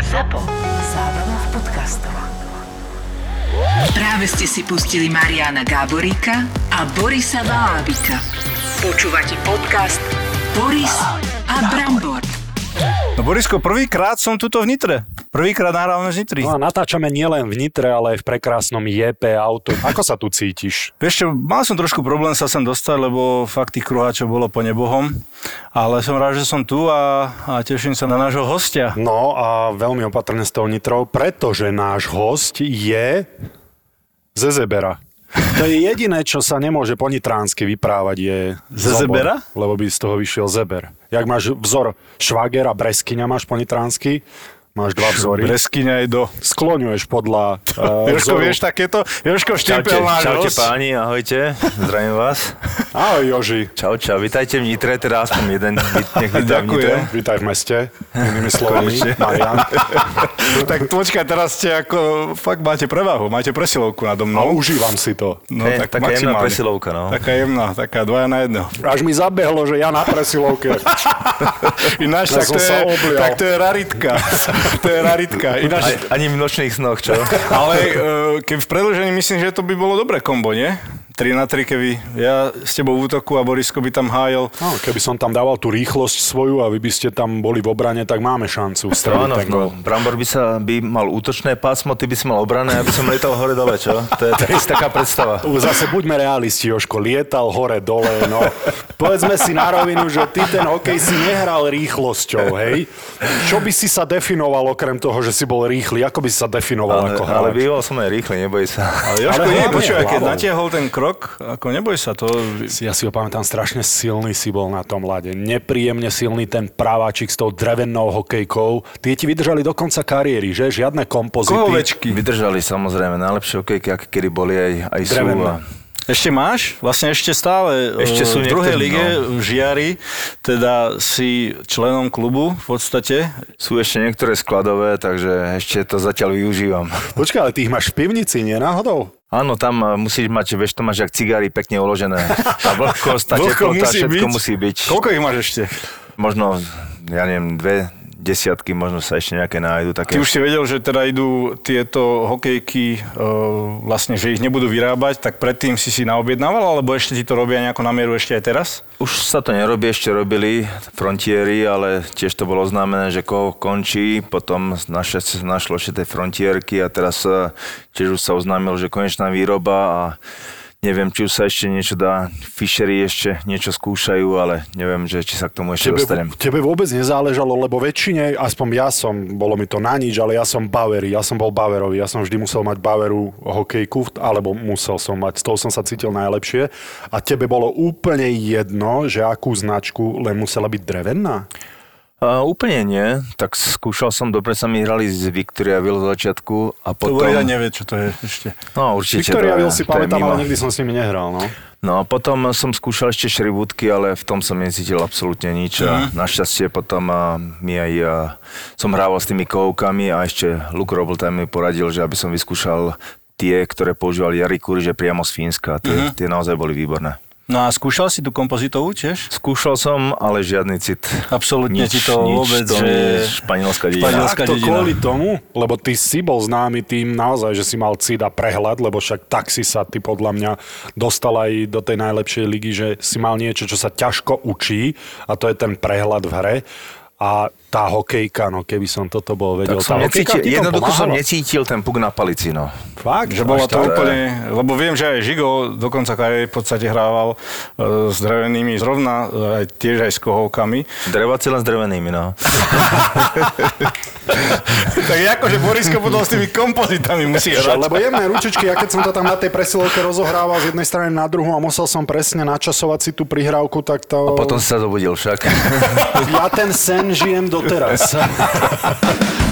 ZAPO. Zábrná v podcastov. Práve ste si pustili Mariana Gáboríka a Borisa Valábika. Počúvate podcast Boris a Brambor. No Borisko, prvýkrát som tuto v Nitre. Prvýkrát nahrávame z Nitry. No a natáčame nielen v Nitre, ale aj v prekrásnom JP auto. Ako sa tu cítiš? Vieš čo, mal som trošku problém sa sem dostať, lebo fakt tých kruháčov bolo po nebohom. Ale som rád, že som tu a, a teším sa na nášho hostia. No a veľmi opatrne s tou Nitrou, pretože náš host je ze Zebera. To je jediné, čo sa nemôže po nitránsky vyprávať, je Ze zobor, Zebera? Lebo by z toho vyšiel Zeber. Jak máš vzor švager a breskyňa máš po nitránsky, máš dva vzory. Breskyňa aj do... Skloňuješ podľa uh, Jožko, vieš takéto? Jožko Čaute, Štipel, náš čaute host. páni, ahojte, zdravím vás. Ahoj Joži, Čau, čau, vítajte v Nitre, teda aspoň jeden, nech v Nitre. Ďakujem. vítaj v meste, inými slovami. Marian. Tak počkaj, teraz ste ako... Fakt máte prevahu, máte presilovku nado No, mnou. užívam si to. No, Je, taká jemná presilovka, no. Taká jemná, taká dvaja na jedno. Až mi zabehlo, že ja na presilovke. Ináč, Ja tak to, je, tak to je raritka. to je raritka. Ináč, Ani, v nočných snoch, čo? ale uh, keď v predlžení myslím, že to by bolo dobré kombo, nie? 3 na 3, keby ja s tebou v útoku a Borisko by tam hájil. No, keby som tam dával tú rýchlosť svoju a vy by ste tam boli v obrane, tak máme šancu streliť áno, ten no, gol. Brambor by sa by mal útočné pásmo, ty by si mal obrané, aby som lietal hore dole, čo? To je, to je taká predstava. Zase buďme realisti, Joško, lietal hore, dole, no. Povedzme si na rovinu, že ty ten hokej si nehral rýchlosťou, hej? Čo by si sa definoval okrem toho, že si bol rýchly? Ako by si sa definoval Ale, ako ale hráč? býval som aj rýchly, neboj sa. Ale Jožko, Ale nie, počúvaj, keď natiahol ten krok, ako neboj sa, to... Ja si ho pamätám, strašne silný si bol na tom lade. Nepríjemne silný ten praváčik s tou drevenou hokejkou. Tie ti vydržali do konca kariéry, že? Žiadne kompozity. Kohovečky. Vydržali samozrejme najlepšie hokejky, aké kedy boli aj, aj sú. Ešte máš? Vlastne ešte stále Ešte sú v druhej lige no. v Žiari, teda si členom klubu v podstate. sú ešte niektoré skladové, takže ešte to zatiaľ využívam. Počkaj, ale ty ich máš v pivnici, nie náhodou? Áno, tam eh, musíš mať, vieš, to máš jak cigári pekne uložené. Tá vlhkosť, tá teplota, musí všetko byť. musí byť. Koľko ich máš ešte? Možno, ja neviem, dve desiatky, možno sa ešte nejaké nájdu. Také. Ty už si vedel, že teda idú tieto hokejky, e, vlastne, že ich nebudú vyrábať, tak predtým si si naobjednával, alebo ešte ti to robia nejako na mieru ešte aj teraz? už sa to nerobí, ešte robili frontieri, ale tiež to bolo oznámené, že koho končí, potom našlo, našlo ešte tie frontierky a teraz eh, tiež už sa oznámil, že konečná výroba a neviem, či už sa ešte niečo dá, Fishery ešte niečo skúšajú, ale neviem, že či sa k tomu ešte Tebe, dostanem. tebe vôbec nezáležalo, lebo väčšine, aspoň ja som, bolo mi to na nič, ale ja som Bauery, ja som bol Bauerovi, ja som vždy musel mať Baueru hokejku, alebo musel som mať, s tou som sa cítil najlepšie. A tebe bolo úplne jedno, že akú značku, len musela byť drevená? A úplne nie, tak skúšal som, dobre sa mi hrali z Victoriaville z začiatku a To potom... ja nevie, čo to je ešte. No určite Victoria to je, Will si to pamätám, ale nikdy som s nimi nehral, no. No a potom som skúšal ešte šrivúdky, ale v tom som necítil absolútne nič. A našťastie potom a, mi aj a, som hrával s tými kovkami a ešte Luke Robleton mi poradil, že aby som vyskúšal tie, ktoré používali Jari Kuriže priamo z Fínska. Tie, tie naozaj boli výborné. No a skúšal si tú kompozitovú tiež? Skúšal som, ale žiadny cit. Absolútne ti to nič, vôbec, to že- je španielská dedina. Španielská to dedina. kvôli tomu, lebo ty si bol známy tým naozaj, že si mal cít a prehľad, lebo však tak si sa ty podľa mňa dostal aj do tej najlepšej ligy, že si mal niečo, čo sa ťažko učí a to je ten prehľad v hre. A tá hokejka, no keby som toto bol vedel, Tak som necítil, jednoducho som pomáhala? necítil ten puk na palici, no. Fakt? Že bola to úplne, lebo viem, že aj Žigo dokonca kariéry v podstate hrával e, s drevenými, zrovna e, aj tiež aj s kohovkami. Dreváci len s drevenými, no. tak akože Borisko potom s tými kompozitami musí hrať. lebo jemné ručičky, ja keď som to tam na tej presilovke rozohrával z jednej strany na druhú a musel som presne načasovať si tú prihrávku, tak to... Potom si sa zobudil však. Ja ten sen žijem doteraz.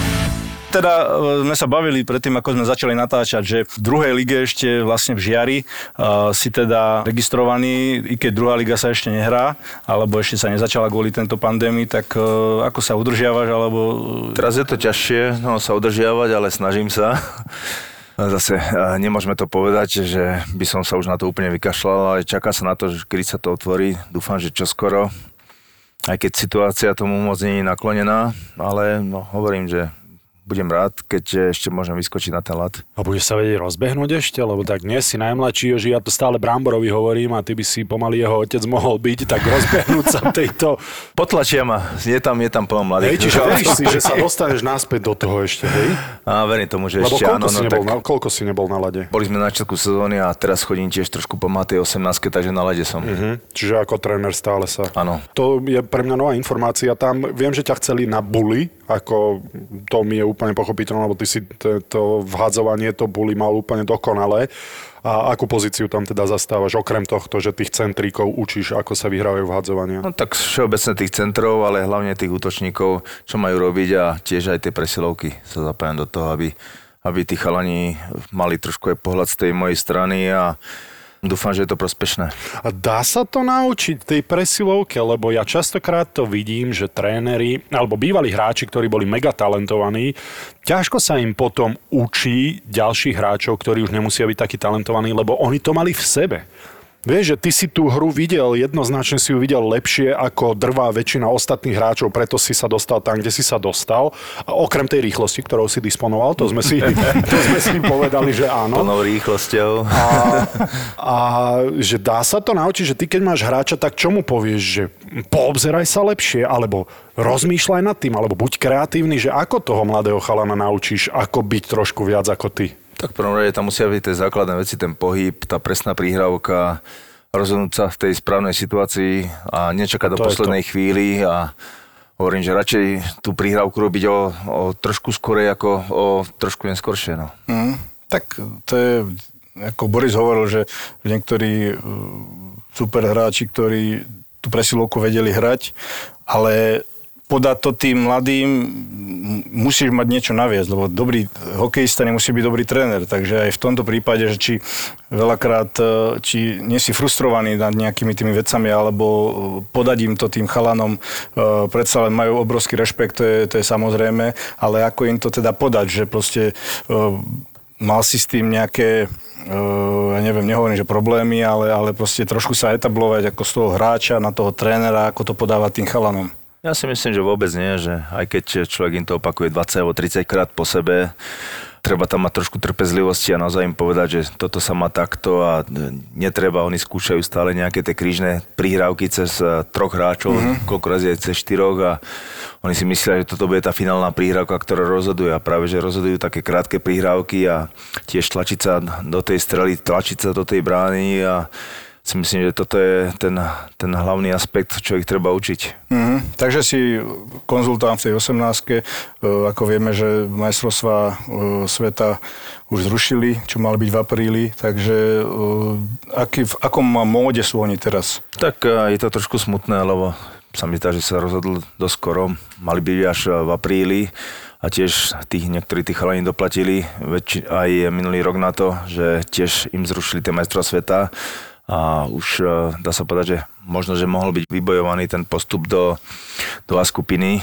Teda e, sme sa bavili predtým, ako sme začali natáčať, že v druhej lige ešte vlastne v Žiari uh, si teda registrovaný, i keď druhá liga sa ešte nehrá, alebo ešte sa nezačala kvôli tento pandémii, tak uh, ako sa udržiavaš, alebo... Teraz je to ťažšie no, sa udržiavať, ale snažím sa. Zase nemôžeme to povedať, že by som sa už na to úplne vykašľal, ale čaká sa na to, že kedy sa to otvorí. Dúfam, že čoskoro. Aj keď situácia tomu moc nie je naklonená, ale no, hovorím, že budem rád, keď ešte môžem vyskočiť na ten lat. A budeš sa vedieť rozbehnúť ešte? Lebo tak nie si najmladší, že ja to stále Bramborovi hovorím a ty by si pomaly jeho otec mohol byť, tak rozbehnúť sa v tejto... Potlačia ma, je tam, je tam plno mladých. Hej, čiže veríš si, že sa dostaneš naspäť do toho ešte, hej? A verím tomu, že Lebo ešte koľko, áno. si No, nebol, tak na, koľko si nebol na lade? boli sme na začiatku sezóny a teraz chodím tiež trošku po tej 18 takže na lade som. Hm, čiže ako tréner stále sa... Áno. To je pre mňa nová informácia. Tam viem, že ťa chceli na bully, ako to mi je úplne pochopiteľné, lebo ty si to, vhadzovanie, to bully mal úplne dokonalé. A akú pozíciu tam teda zastávaš, okrem tohto, že tých centríkov učíš, ako sa vyhrávajú vhadzovania? No tak všeobecne tých centrov, ale hlavne tých útočníkov, čo majú robiť a tiež aj tie presilovky sa zapájam do toho, aby, aby tí chalani mali trošku aj pohľad z tej mojej strany a dúfam, že je to prospešné. A dá sa to naučiť tej presilovke, lebo ja častokrát to vidím, že tréneri, alebo bývalí hráči, ktorí boli mega talentovaní, ťažko sa im potom učí ďalších hráčov, ktorí už nemusia byť takí talentovaní, lebo oni to mali v sebe. Vieš, že ty si tú hru videl, jednoznačne si ju videl lepšie ako drvá väčšina ostatných hráčov, preto si sa dostal tam, kde si sa dostal. A okrem tej rýchlosti, ktorou si disponoval, to sme si, to sme si povedali, že áno. Plnou rýchlosťou. A, a že dá sa to naučiť, že ty keď máš hráča, tak čo mu povieš, že poobzeraj sa lepšie, alebo rozmýšľaj nad tým, alebo buď kreatívny, že ako toho mladého chalana naučíš, ako byť trošku viac ako ty. Tak v prvom rade tam musia byť tie základné veci, ten pohyb, tá presná príhrávka, rozhodnúť sa v tej správnej situácii a nečakať do To poslednej chvíli a hovorím, že radšej tú príhrávku robiť o, o trošku skorej ako o trošku neskoršie. No. Mm, tak to je, ako Boris hovoril, že niektorí uh, super hráči, ktorí tú presilovku vedeli hrať, ale podať to tým mladým musíš mať niečo naviesť, lebo dobrý hokejista nemusí byť dobrý tréner, takže aj v tomto prípade, že či veľakrát, e, či nie si frustrovaný nad nejakými tými vecami, alebo e, podať im to tým chalanom, e, predsa len majú obrovský rešpekt, to je, to je samozrejme, ale ako im to teda podať, že proste mal si s tým nejaké, ja neviem, nehovorím, že problémy, ale, ale proste trošku sa etablovať ako z toho hráča na toho trénera, ako to podávať tým chalanom. Ja si myslím, že vôbec nie, že aj keď človek im to opakuje 20 alebo 30 krát po sebe, treba tam mať trošku trpezlivosti a naozaj im povedať, že toto sa má takto a netreba, oni skúšajú stále nejaké tie krížne prihrávky cez eh, troch hráčov, mm-hmm. koľko razy aj cez štyroch a oni si myslia, že toto bude tá finálna prihrávka, ktorá rozhoduje a práve, že rozhodujú také krátke prihrávky a tiež tlačiť sa do tej strely, tlačiť sa do tej brány a si myslím, že toto je ten, ten hlavný aspekt, čo ich treba učiť. Mm-hmm. Takže si konzultant v tej 18 ako vieme, že majstrovstvá e, sveta už zrušili, čo mali byť v apríli, takže e, aký, v akom móde sú oni teraz? Tak e, je to trošku smutné, lebo sa mi zdá, že sa rozhodl dosť skoro. Mali byť až v apríli a tiež tých, niektorí tí chalani doplatili väčši, aj minulý rok na to, že tiež im zrušili tie majstrova sveta a už dá sa povedať, že možno, že mohol byť vybojovaný ten postup do, do A skupiny,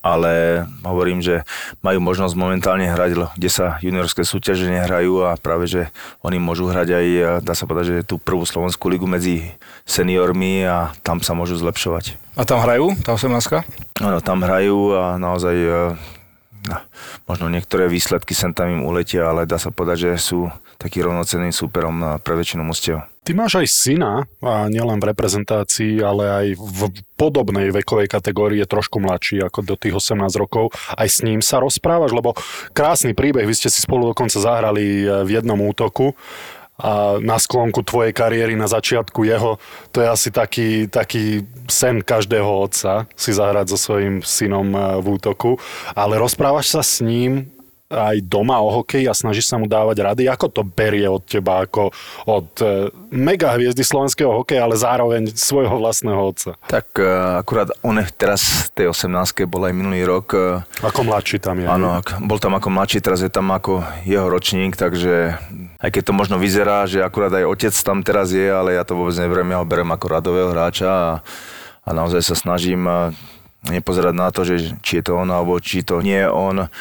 ale hovorím, že majú možnosť momentálne hrať, kde sa juniorské súťaže nehrajú a práve, že oni môžu hrať aj, dá sa povedať, že tú prvú slovenskú ligu medzi seniormi a tam sa môžu zlepšovať. A tam hrajú, tá 18 Áno, tam hrajú a naozaj no, možno niektoré výsledky sem tam im uletia, ale dá sa povedať, že sú taký rovnocenným súperom pre väčšinu mostiev. Ty máš aj syna, a nielen v reprezentácii, ale aj v podobnej vekovej kategórii, je trošku mladší ako do tých 18 rokov. Aj s ním sa rozprávaš, lebo krásny príbeh, vy ste si spolu dokonca zahrali v jednom útoku a na sklonku tvojej kariéry, na začiatku jeho, to je asi taký, taký sen každého otca, si zahrať so svojím synom v útoku. Ale rozprávaš sa s ním aj doma o hokej a snažíš sa mu dávať rady? Ako to berie od teba ako od e, mega hviezdy slovenského hokeja, ale zároveň svojho vlastného otca? Tak uh, akurát on teraz v tej 18 bol aj minulý rok. Uh, ako mladší tam je. Áno, bol tam ako mladší, teraz je tam ako jeho ročník, takže aj keď to možno vyzerá, že akurát aj otec tam teraz je, ale ja to vôbec neberiem, ja ho berem ako radového hráča a, a naozaj sa snažím nepozerať na to, že či je to on alebo či to nie je on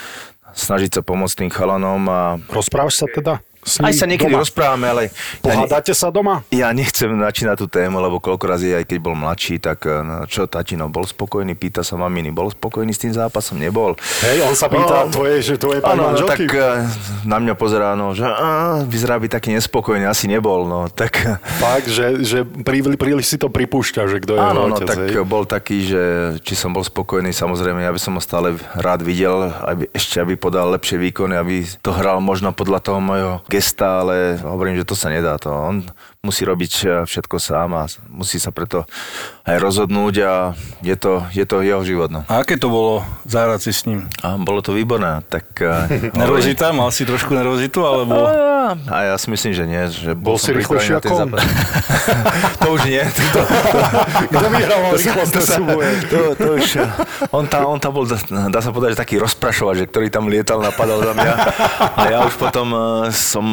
snažiť sa pomôcť tým chalanom. A... Rozprávaš sa teda? Aj sa niekedy doma? rozprávame, ale ja, ne, Pohádate sa doma? ja nechcem načínať tú tému, lebo koľko razy, aj keď bol mladší, tak eh, no, čo tatino, bol spokojný, pýta sa maminy, bol spokojný s tým zápasom, nebol. Hej, on sa pýta No. tvoje, že tvoje pani no, tak eh, na mňa pozerá, no, že á, vyzerá byť taký nespokojný, asi nebol, no, tak... Fakt, že, že príliš, si to pripúšťa, že kto je Áno, no otec, tak hej? bol taký, že či som bol spokojný, samozrejme, ja by som ho stále rád videl, aby, ešte aby podal lepšie výkony, aby to hral možno podľa toho mojho gesta, ale hovorím, že to sa nedá. To. On musí robiť eh, všetko sám a musí sa preto aj rozhodnúť a je to, je to jeho život. No. A aké to bolo zahrať si s ním? A bolo to výborné, tak... eh, Nervozita? Mal si trošku nervozitu, alebo... A, a ja si myslím, že nie. Že Bol si som rýchlejší ako on? to už nie. To, Kto vyhrával to to? To, to už, on, tam, on tam bol, dá, sa povedať, že taký rozprašovač, že ktorý tam lietal, napadal za mňa. A ja už potom som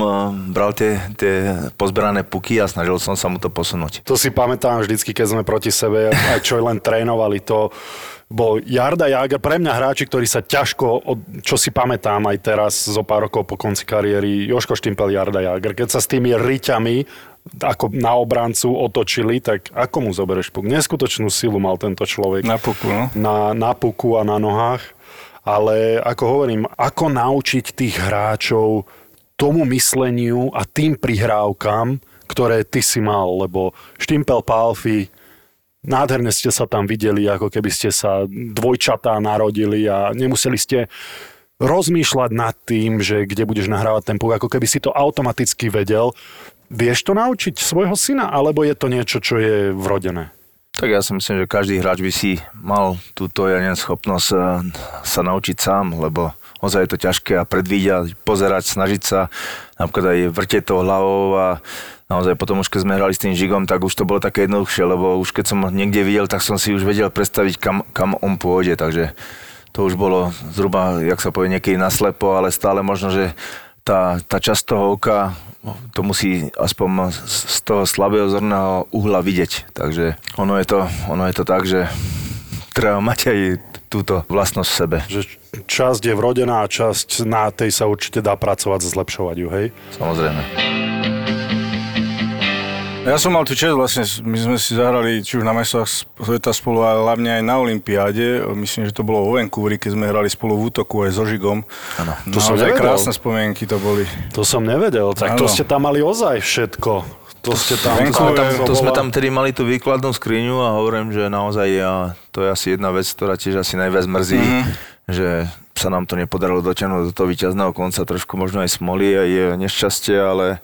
bral tie, tie pozberané puky a snažil som sa mu to posunúť. To si pamätám vždycky, keď sme proti sebe, aj čo len trénovali, to bol Jarda Jager, pre mňa hráči, ktorí sa ťažko, od- čo si pamätám aj teraz, zo pár rokov po konci kariéry, Joško Štimpel, Jarda Jager, keď sa s tými riťami ako na obrancu otočili, tak ako mu zoberieš puk? Neskutočnú silu mal tento človek Na puku, no. na, na puku a na nohách. Ale ako hovorím, ako naučiť tých hráčov tomu mysleniu a tým prihrávkam, ktoré ty si mal, lebo Štimpel Pálfi, nádherne ste sa tam videli, ako keby ste sa dvojčatá narodili a nemuseli ste rozmýšľať nad tým, že kde budeš nahrávať ten puk, ako keby si to automaticky vedel. Vieš to naučiť svojho syna, alebo je to niečo, čo je vrodené? Tak ja si myslím, že každý hráč by si mal túto ja neviem, schopnosť eh, sa naučiť sám, lebo ozaj je to ťažké a predvídať, pozerať, snažiť sa, napríklad aj vrteť to hlavou a naozaj potom už keď sme hrali s tým žigom, tak už to bolo také jednoduchšie, lebo už keď som niekde videl, tak som si už vedel predstaviť, kam, kam on pôjde, takže to už bolo zhruba, jak sa povie, niekedy naslepo, ale stále možno, že tá, tá časť toho oka to musí aspoň z z toho slabého zorného uhla vidieť. Takže ono je to, ono je to tak, že treba mať aj túto vlastnosť v sebe. Že časť je vrodená a časť na tej sa určite dá pracovať, zlepšovať ju, hej? Samozrejme. Ja som mal tu čest, vlastne my sme si zahrali či už na majstrovstvách sveta spolu, ale hlavne aj na Olympiáde. Myslím, že to bolo vo Vancouveri, keď sme hrali spolu v útoku aj so Žigom. Áno. To som Naozaj nevedel. krásne spomienky to boli. To som nevedel, tak to Áno. ste tam mali ozaj všetko. To ste tam... Vancouver, tam To sme tam tedy mali tú výkladnú skriňu a hovorím, že naozaj ja, to je asi jedna vec, ktorá tiež asi najviac mrzí, Mhm. že sa nám to nepodarilo dotiahnuť do toho víťazného konca, trošku možno aj smoli, aj nešťastie, ale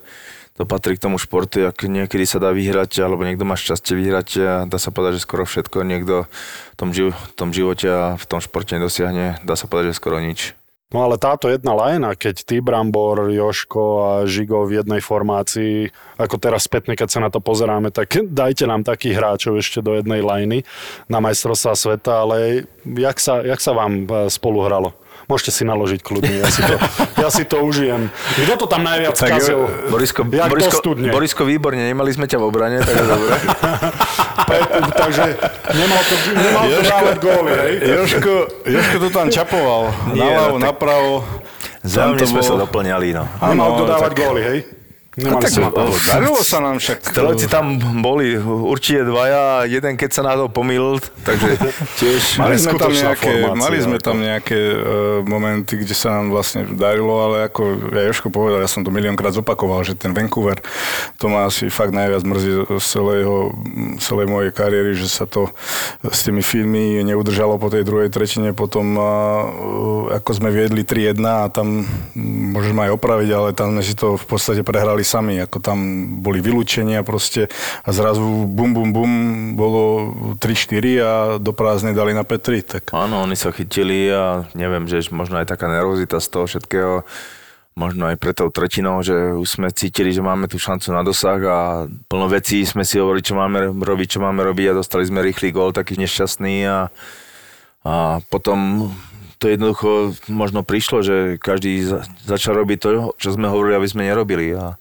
to patrí k tomu športu, ak niekedy sa dá vyhrať, alebo niekto má šťastie vyhrať dá sa povedať, že skoro všetko niekto v tom, živ- tom živote a v tom športe nedosiahne, dá sa povedať, že skoro nič. No ale táto jedna lajna, keď ty, Brambor, Joško a Žigo v jednej formácii, ako teraz spätne, keď sa na to pozeráme, tak dajte nám takých hráčov ešte do jednej lajny na majstrovstvá sveta, ale jak sa, jak sa vám e, spolu hralo? Môžete si naložiť kľudne, ja si to, ja si to užijem. Kto to tam najviac Tak, kazil? Borisko, Jak Borisko. Borisko, výborne, nemali sme ťa v obrane, takže dobre. Pe- takže nemal to, nemal to dávať góly, hej? Joško, Joško to tam čapoval. Naľavo, no tak- napravo. Zájomne sme sa doplňali, no. Nemal to dávať tak- góly, hej? Nemali Tak, ste o, darilo sa nám však. Strelci tam boli určite dvaja, jeden keď sa na to pomýlil, takže tiež... Mali sme tam nejaké, formácia, mali sme tam nejaké uh, momenty, kde sa nám vlastne darilo, ale ako ja Joško povedal, ja som to miliónkrát zopakoval, že ten Vancouver, to ma asi fakt najviac mrzí z celého, celej mojej kariéry, že sa to s tými filmy neudržalo po tej druhej tretine, potom uh, ako sme viedli 3-1 a tam môžeme aj opraviť, ale tam sme si to v podstate prehrali sami, ako tam boli vylúčenia proste a zrazu bum, bum, bum, bolo 3-4 a do prázdnej dali na 5-3, tak. Áno, oni sa chytili a neviem, že možno aj taká nervozita z toho všetkého, možno aj pre tou tretinou, že už sme cítili, že máme tú šancu na dosah a plno vecí sme si hovorili, čo máme robiť, čo máme robiť a dostali sme rýchly gól, taký nešťastný a, a potom to jednoducho možno prišlo, že každý za, začal robiť to, čo sme hovorili, aby sme nerobili a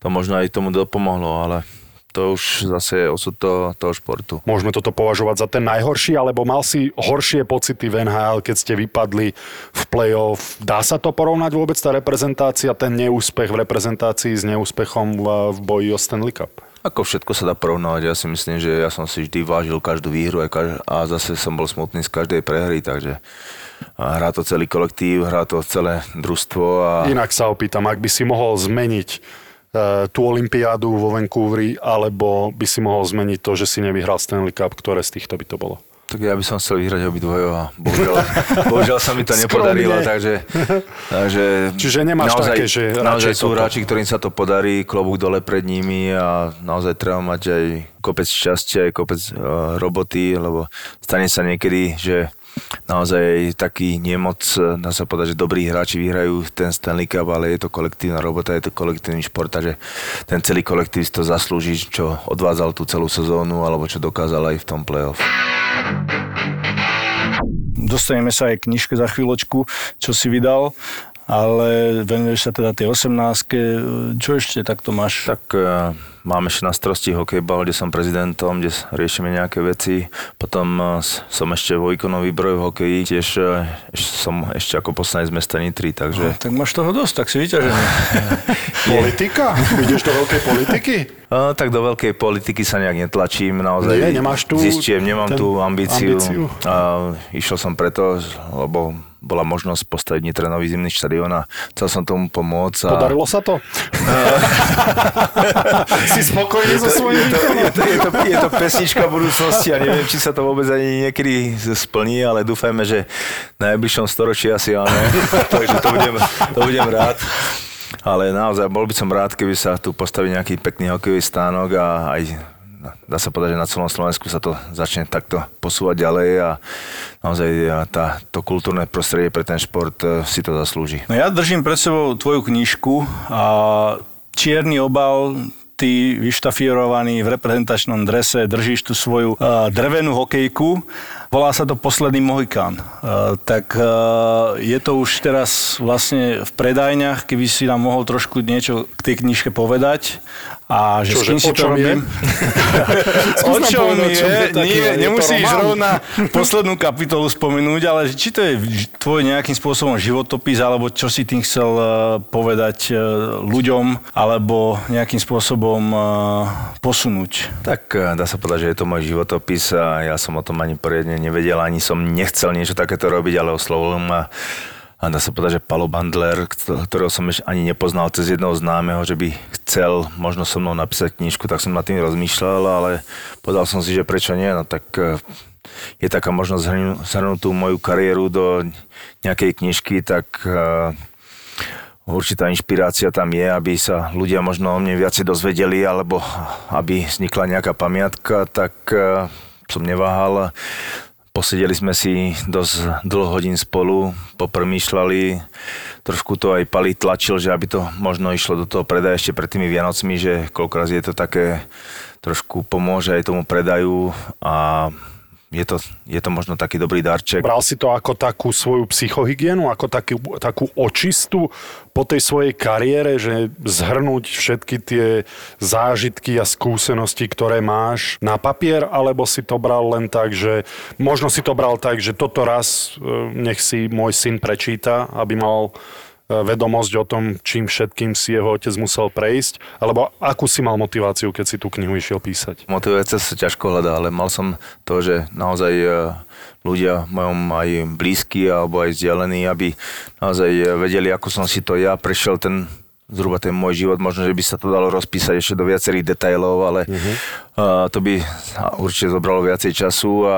to možno aj tomu dopomohlo, ale to už zase je osud toho, toho športu. Môžeme toto považovať za ten najhorší, alebo mal si horšie pocity v NHL, keď ste vypadli v play-off. Dá sa to porovnať vôbec tá reprezentácia, ten neúspech v reprezentácii s neúspechom v, v boji o Stanley Cup? Ako všetko sa dá porovnať, ja si myslím, že ja som si vždy vážil každú výhru a, kaž- a zase som bol smutný z každej prehry, takže hrá to celý kolektív, hrá to celé družstvo a Inak sa opýtam, ak by si mohol zmeniť tú olympiádu vo Vancouveri, alebo by si mohol zmeniť to, že si nevyhral Stanley Cup, ktoré z týchto by to bolo? tak ja by som chcel vyhrať obidvojo a bohužiaľ, bohužiaľ sa mi to nepodarilo, takže, takže Čiže nemáš naozaj, také, že naozaj sú hráči, ktorým sa to podarí, klobúk dole pred nimi a naozaj treba mať aj kopec šťastia, aj kopec uh, roboty, lebo stane sa niekedy, že naozaj taký nemoc, dá sa povedať, že dobrí hráči vyhrajú ten Stanley Cup, ale je to kolektívna robota, je to kolektívny šport, takže ten celý kolektív si to zaslúži, čo odvádzal tú celú sezónu, alebo čo dokázal aj v tom playoff. Dostaneme sa aj knižke za chvíľočku, čo si vydal, ale venuješ sa teda tej 18 Čo ešte takto máš? Tak e, mám ešte na starosti hokejbal, kde som prezidentom, kde riešime nejaké veci. Potom e, som ešte vo výkonnom výbroji v hokeji, tiež e, som ešte ako poslanec mesta Nitry, No, takže... tak máš toho dosť, tak si vyťažený. Politika? Ideš do veľkej politiky? A, tak do veľkej politiky sa nejak netlačím, naozaj Nie, nemáš tú- zistujem, nemám ten tú ambíciu. ambíciu? A, išiel som preto, lebo bola možnosť postaviť Nitre nový zimný štadión a chcel som tomu pomôcť. A... Podarilo sa to? si spokojný so svojím výkonom? je, to, je, to, je to pesnička budúcnosti a neviem, či sa to vôbec ani niekedy splní, ale dúfajme, že v najbližšom storočí asi áno. Takže to budem, to budem rád. Ale naozaj bol by som rád, keby sa tu postavil nejaký pekný hokejový stánok a aj dá sa povedať, že na celom Slovensku sa to začne takto posúvať ďalej a naozaj tá, to kultúrne prostredie pre ten šport e, si to zaslúži. No ja držím pred sebou tvoju knižku a čierny obal, ty vyštafírovaný v reprezentačnom drese, držíš tú svoju uh, drevenú hokejku. Volá sa to Posledný Mohikán. Uh, tak uh, je to už teraz vlastne v predajniach, keby si nám mohol trošku niečo k tej knižke povedať. A že Čože, s kým si to robím? o čom je? Nie, nemusíš rovna poslednú kapitolu spomenúť, ale či to je tvoj nejakým spôsobom životopis, alebo čo si tým chcel eh, povedať eh, ľuďom, alebo nejakým spôsobom eh, posunúť. Tak dá sa povedať, že je to môj životopis a ja som o tom ani poriadne nevedel, ani som nechcel niečo takéto robiť, ale oslovil ma a dá sa povedať, že Palo Bandler, ktorého som ešte ani nepoznal cez jedného známeho, že by chcel možno so mnou napísať knižku, tak som nad tým rozmýšľal, ale povedal som si, že prečo nie, no tak eh, je taká možnosť zhrnúť- zhrnúť tú moju kariéru do nejakej knižky, tak eh, určitá inšpirácia tam je, aby sa ľudia možno o mne viacej dozvedeli, alebo aby vznikla nejaká pamiatka, tak eh, som neváhal. Posedeli sme si dosť dlho hodín spolu, popremýšľali, trošku to aj Pali tlačil, že aby to možno išlo do toho predaja ešte pred tými Vianocmi, že koľkoraz je to také, trošku pomôže aj tomu predaju a je to, je to možno taký dobrý darček. Bral si to ako takú svoju psychohygienu, ako takú, takú očistu po tej svojej kariére, že zhrnúť všetky tie zážitky a skúsenosti, ktoré máš na papier, alebo si to bral len tak, že možno si to bral tak, že toto raz e, nech si môj syn prečíta, aby mal vedomosť o tom, čím všetkým si jeho otec musel prejsť, alebo akú si mal motiváciu, keď si tú knihu išiel písať? Motivácia sa ťažko hľadá, ale mal som to, že naozaj e, ľudia mojom aj blízky alebo aj vzdialení, aby naozaj e, vedeli, ako som si to ja prešiel ten zhruba ten môj život, možno, že by sa to dalo rozpísať ešte do viacerých detailov, ale uh-huh. uh, to by určite zobralo viacej času a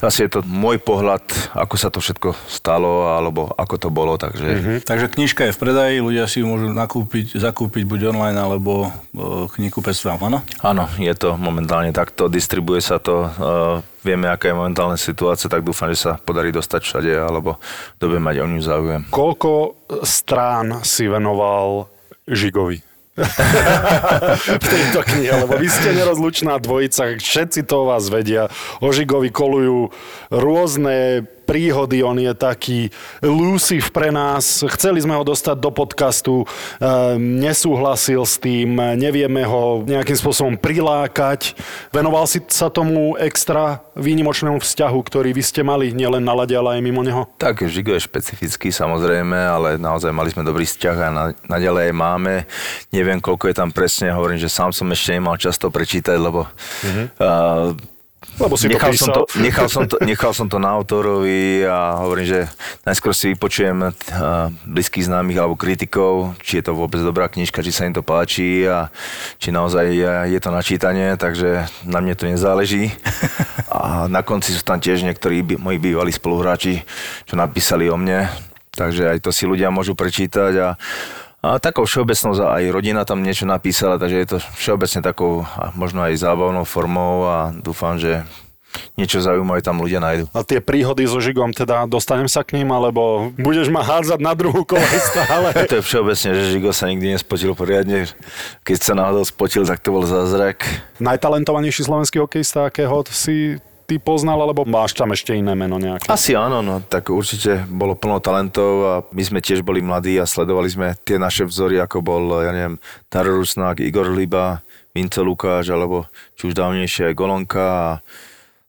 zase je to môj pohľad, ako sa to všetko stalo alebo ako to bolo, takže uh-huh. Takže knižka je v predaji, ľudia si ju môžu nakúpiť, zakúpiť buď online, alebo e, knihkupectvám, áno? Áno, je to momentálne takto, distribuje sa to, uh, vieme, aká je momentálna situácia, tak dúfam, že sa podarí dostať všade, alebo bude mať o ňu záujem. Koľko strán si venoval Žigovi? V tejto knihe, lebo vy ste nerozlučná dvojica, všetci to o vás vedia. O Žigovi kolujú rôzne príhody, on je taký Luciv pre nás. Chceli sme ho dostať do podcastu, e, nesúhlasil s tým, nevieme ho nejakým spôsobom prilákať. Venoval si sa tomu extra výnimočnému vzťahu, ktorý vy ste mali nielen na lade, ale aj mimo neho? Tak, Žigo je špecifický samozrejme, ale naozaj mali sme dobrý vzťah a na, naďalej máme. Neviem, koľko je tam presne, hovorím, že sám som ešte nemal často prečítať, lebo mm-hmm. uh, lebo si nechal, to som to, nechal, som to, nechal som to na autorovi a hovorím, že najskôr si vypočujem uh, blízkych známych alebo kritikov, či je to vôbec dobrá knižka, či sa im to páči a či naozaj je, to načítanie, takže na mne to nezáleží. A na konci sú tam tiež niektorí moji bývalí spoluhráči, čo napísali o mne, takže aj to si ľudia môžu prečítať a a takou všeobecnou aj rodina tam niečo napísala, takže je to všeobecne takou možno aj zábavnou formou a dúfam, že niečo zaujímavé tam ľudia nájdu. A tie príhody so Žigom, teda dostanem sa k ním, alebo budeš ma hádzať na druhú kolej stále? to je všeobecne, že Žigo sa nikdy nespotil poriadne. Keď sa náhodou spotil, tak to bol zázrak. Najtalentovanejší slovenský hokejista, akého si ty poznal, alebo máš tam ešte iné meno nejaké? Asi áno, no tak určite bolo plno talentov a my sme tiež boli mladí a sledovali sme tie naše vzory, ako bol, ja neviem, Taro Rusnák, Igor Liba, Vince Lukáš, alebo či už dávnejšie aj Golonka a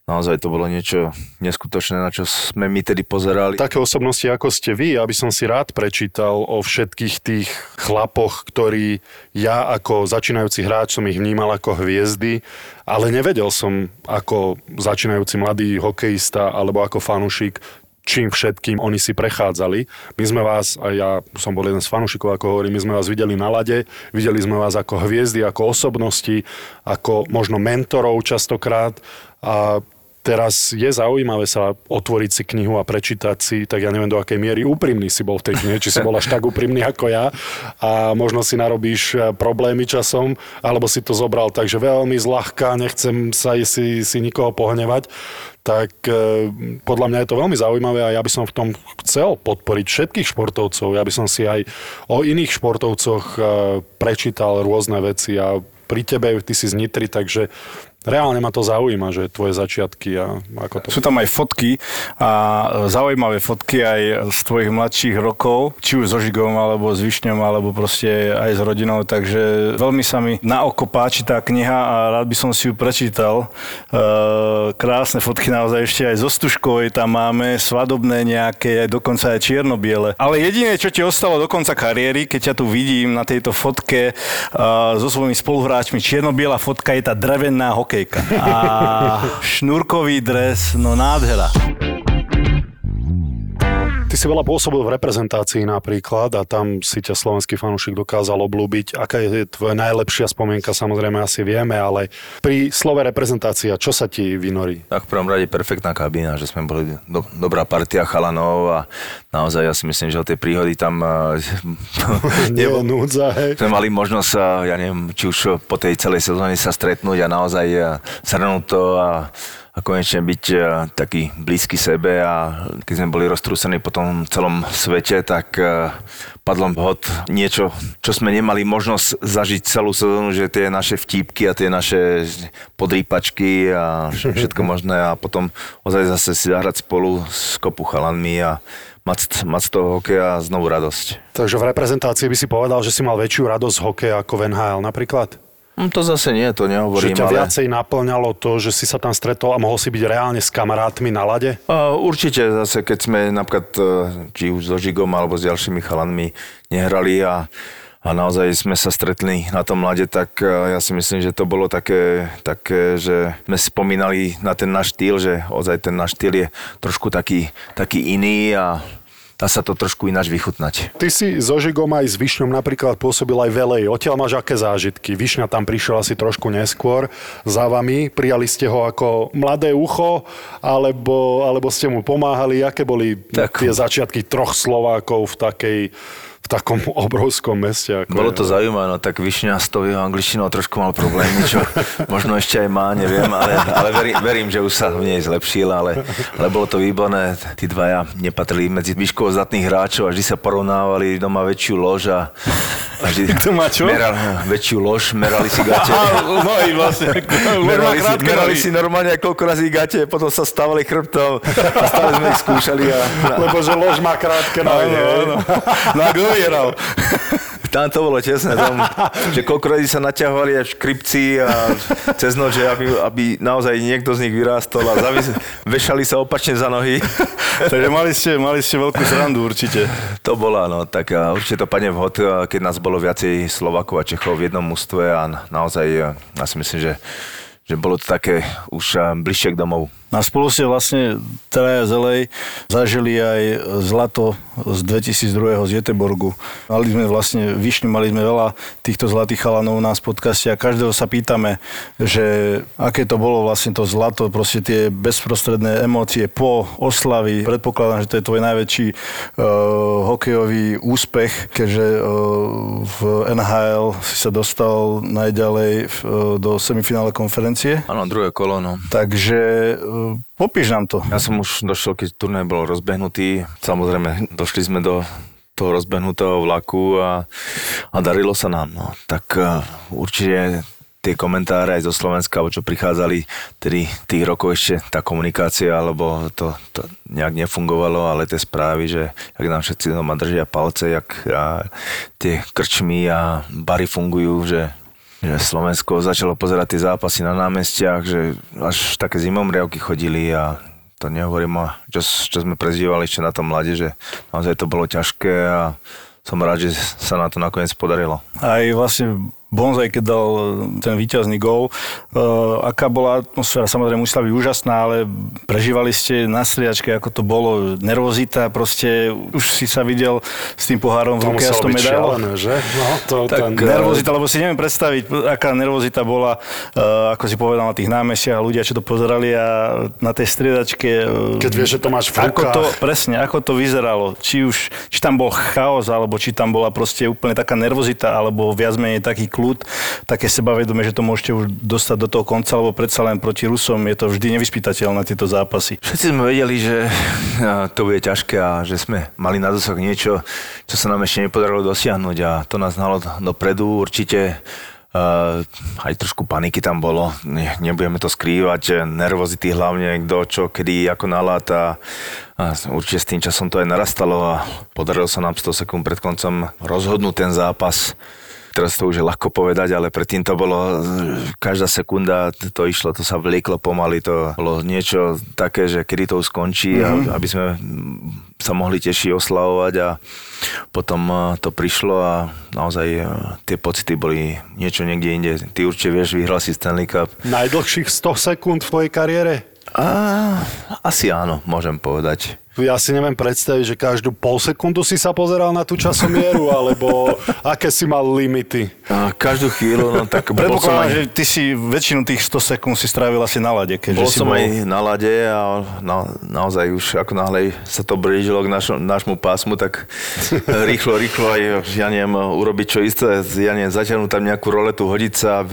naozaj to bolo niečo neskutočné, na čo sme my tedy pozerali. Také osobnosti ako ste vy, aby som si rád prečítal o všetkých tých chlapoch, ktorí ja ako začínajúci hráč som ich vnímal ako hviezdy, ale nevedel som ako začínajúci mladý hokejista alebo ako fanušik, čím všetkým oni si prechádzali. My sme vás, a ja som bol jeden z fanúšikov, ako hovorím, my sme vás videli na lade, videli sme vás ako hviezdy, ako osobnosti, ako možno mentorov častokrát a teraz je zaujímavé sa otvoriť si knihu a prečítať si, tak ja neviem do akej miery úprimný si bol v tej knihe, či si bol až tak úprimný ako ja a možno si narobíš eh, problémy časom, alebo si to zobral takže veľmi zľahka, nechcem sa si, si nikoho pohnevať, tak e, podľa mňa je to veľmi zaujímavé a ja by som v tom chcel podporiť všetkých športovcov. Ja by som si aj o iných športovcoch e, prečítal rôzne veci a pri tebe, ty si z Nitry, takže reálne ma to zaujíma, že tvoje začiatky a ako to... Sú tam aj fotky a zaujímavé fotky aj z tvojich mladších rokov, či už so Žigom, alebo s Višňom, alebo proste aj s rodinou, takže veľmi sa mi na oko páči tá kniha a rád by som si ju prečítal. E, krásne fotky naozaj ešte aj zo Stužkovej tam máme, svadobné nejaké, dokonca aj čierno-biele. Ale jediné, čo ti ostalo do konca kariéry, keď ťa tu vidím na tejto fotke e, so svojimi spoluhráčmi, čierno-biela fotka je tá drevená hokej hokejka. A šnúrkový dres, no nádhera. Ty si veľa pôsobil v reprezentácii napríklad a tam si ťa slovenský fanúšik dokázal oblúbiť. Aká je tvoja najlepšia spomienka, samozrejme asi vieme, ale pri slove reprezentácia, čo sa ti vynorí? Tak v prvom rade perfektná kabína, že sme boli do, dobrá partia chalanov a naozaj ja si myslím, že o tie príhody tam Nie je núdza, hej. Sme mali možnosť, ja neviem, či už po tej celej sezóne sa stretnúť a naozaj srnúť to a a konečne byť e, taký blízky sebe a keď sme boli roztrúsení po tom celom svete, tak e, padlo hod niečo, čo sme nemali možnosť zažiť celú sezónu, že tie naše vtípky a tie naše podrýpačky a všetko možné a potom ozaj zase si zahrať spolu s kopu chalanmi a mať, mať z toho hokeja znovu radosť. Takže v reprezentácii by si povedal, že si mal väčšiu radosť z hokeja ako v NHL napríklad? Hm, to zase nie, to nehovorím. Že ťa ale... viacej naplňalo to, že si sa tam stretol a mohol si byť reálne s kamarátmi na lade? Uh, určite zase, keď sme napríklad e, či už so Žigom alebo s ďalšími chalanmi nehrali a a naozaj sme sa stretli na tom mlade, tak e, ja si myslím, že to bolo také, také, že sme spomínali na ten náš štýl, že ozaj ten náš štýl je trošku taký, taký iný a dá sa to trošku ináč vychutnať. Ty si so Žigom aj s Višňom napríklad pôsobil aj velej. Odtiaľ máš aké zážitky? Višňa tam prišiel asi trošku neskôr za vami. Prijali ste ho ako mladé ucho, alebo, alebo ste mu pomáhali? Aké boli tak. tie začiatky troch Slovákov v takej v takom obrovskom meste. Ako Bolo to zaujímavé, no tak Višňa s tou jeho angličtinou trošku mal problémy, čo možno ešte aj má, neviem, ale, ale verím, verím, že už sa v nej zlepšil, ale, ale bolo to výborné. Tí dvaja nepatrili medzi výškovo zdatných hráčov a vždy sa porovnávali, kto má väčšiu lož a Každý Kto má čo? Meral väčšiu lož, merali si gate. no i vlastne. merali, si, merali si normálne koľko razy gate, potom sa stávali chrbtom a stále sme ich skúšali a, a Lebo že lož má krátke nohy. Áno. No a kto vyhral? tam to bolo tesné, tam, že koľko razy sa naťahovali až kripci a cez noc, že aby, aby naozaj niekto z nich vyrástol a zavis, vešali sa opačne za nohy. Takže mali ste, mali ste veľkú srandu určite. To bola, no, tak určite to padne vhod, keď nás bolo viacej Slovakov a Čechov v jednom mústve a naozaj, ja si myslím, že, že bolo to také už bližšie k domov. A spolu ste vlastne traja z LA zažili aj zlato z 2002 z Jeteborgu. Mali sme vlastne, vyšli, mali sme veľa týchto zlatých chalanov u nás v podcaste a každého sa pýtame, že aké to bolo vlastne to zlato, proste tie bezprostredné emócie po oslavi. Predpokladám, že to je tvoj najväčší uh, hokejový úspech, keďže uh, v NHL si sa dostal najďalej uh, do semifinále konferencie. Áno, druhé kolo, no. Takže uh, popíš nám to. Ja som už došiel, keď turnaj bol rozbehnutý. Samozrejme, došli sme do toho rozbehnutého vlaku a, a darilo sa nám. No. Tak uh, určite tie komentáre aj zo Slovenska, čo prichádzali, tedy tých rokov ešte tá komunikácia, alebo to, to nejak nefungovalo, ale tie správy, že jak nám všetci doma držia palce, jak a, tie krčmy a bary fungujú, že že Slovensko začalo pozerať tie zápasy na námestiach, že až také zimomriavky chodili a to nehovorím o, čo, čo sme prezdívali ešte na tom mlade, že naozaj to bolo ťažké a som rád, že sa na to nakoniec podarilo. Aj vlastne Bonzaj, keď dal ten víťazný gól, uh, aká bola atmosféra, samozrejme musela byť úžasná, ale prežívali ste na striačke, ako to bolo, nervozita, proste už si sa videl s tým pohárom v ruke a s tou medailou. že? No, to, Tak, ten, Nervozita, lebo si neviem predstaviť, aká nervozita bola, uh, ako si povedal, na tých námestiach a ľudia, čo to pozerali a na tej striedačke. Uh, Keď vieš, že to máš v ako rukách. to, presne, ako to vyzeralo. Či už, či tam bol chaos, alebo či tam bola proste úplne taká nervozita, alebo viac menej taký kľud, také sebavedomie, že to môžete už dostať do toho konca, lebo predsa len proti Rusom je to vždy nevyspytateľné tieto zápasy. Všetci sme vedeli, že to bude ťažké a že sme mali na dosah niečo, čo sa nám ešte nepodarilo dosiahnuť a to nás hnalo dopredu. Určite Uh, aj trošku paniky tam bolo, ne, nebudeme to skrývať, nervozity hlavne, kto čo, kedy, ako naláta. A určite s tým časom to aj narastalo a podarilo sa nám 100 sekúnd pred koncom rozhodnúť ten zápas. Teraz to už je ľahko povedať, ale predtým to bolo, každá sekunda to išlo, to sa vlieklo pomaly, to bolo niečo také, že kedy to skončí, mm-hmm. aby sme sa mohli tešiť oslavovať a potom eh, to prišlo a naozaj eh, tie pocity boli niečo niekde inde. Ty určite vieš, vyhral si Stanley Cup. Najdlhších 100 sekúnd v tvojej kariére? A, asi áno, môžem povedať. Ja si neviem predstaviť, že každú pol sekundu si sa pozeral na tú časomieru, alebo aké si mal limity. A každú chvíľu, no tak bol som aj... že ty si väčšinu tých 100 sekúnd si strávil asi na lade, keďže Bol si som bol... aj na lade a na, naozaj už ako náhle sa to blížilo k našo, nášmu pásmu, tak rýchlo, rýchlo aj, ja neviem, urobiť čo isté, ja neviem, zaťahnuť tam nejakú roletu, hodiť sa,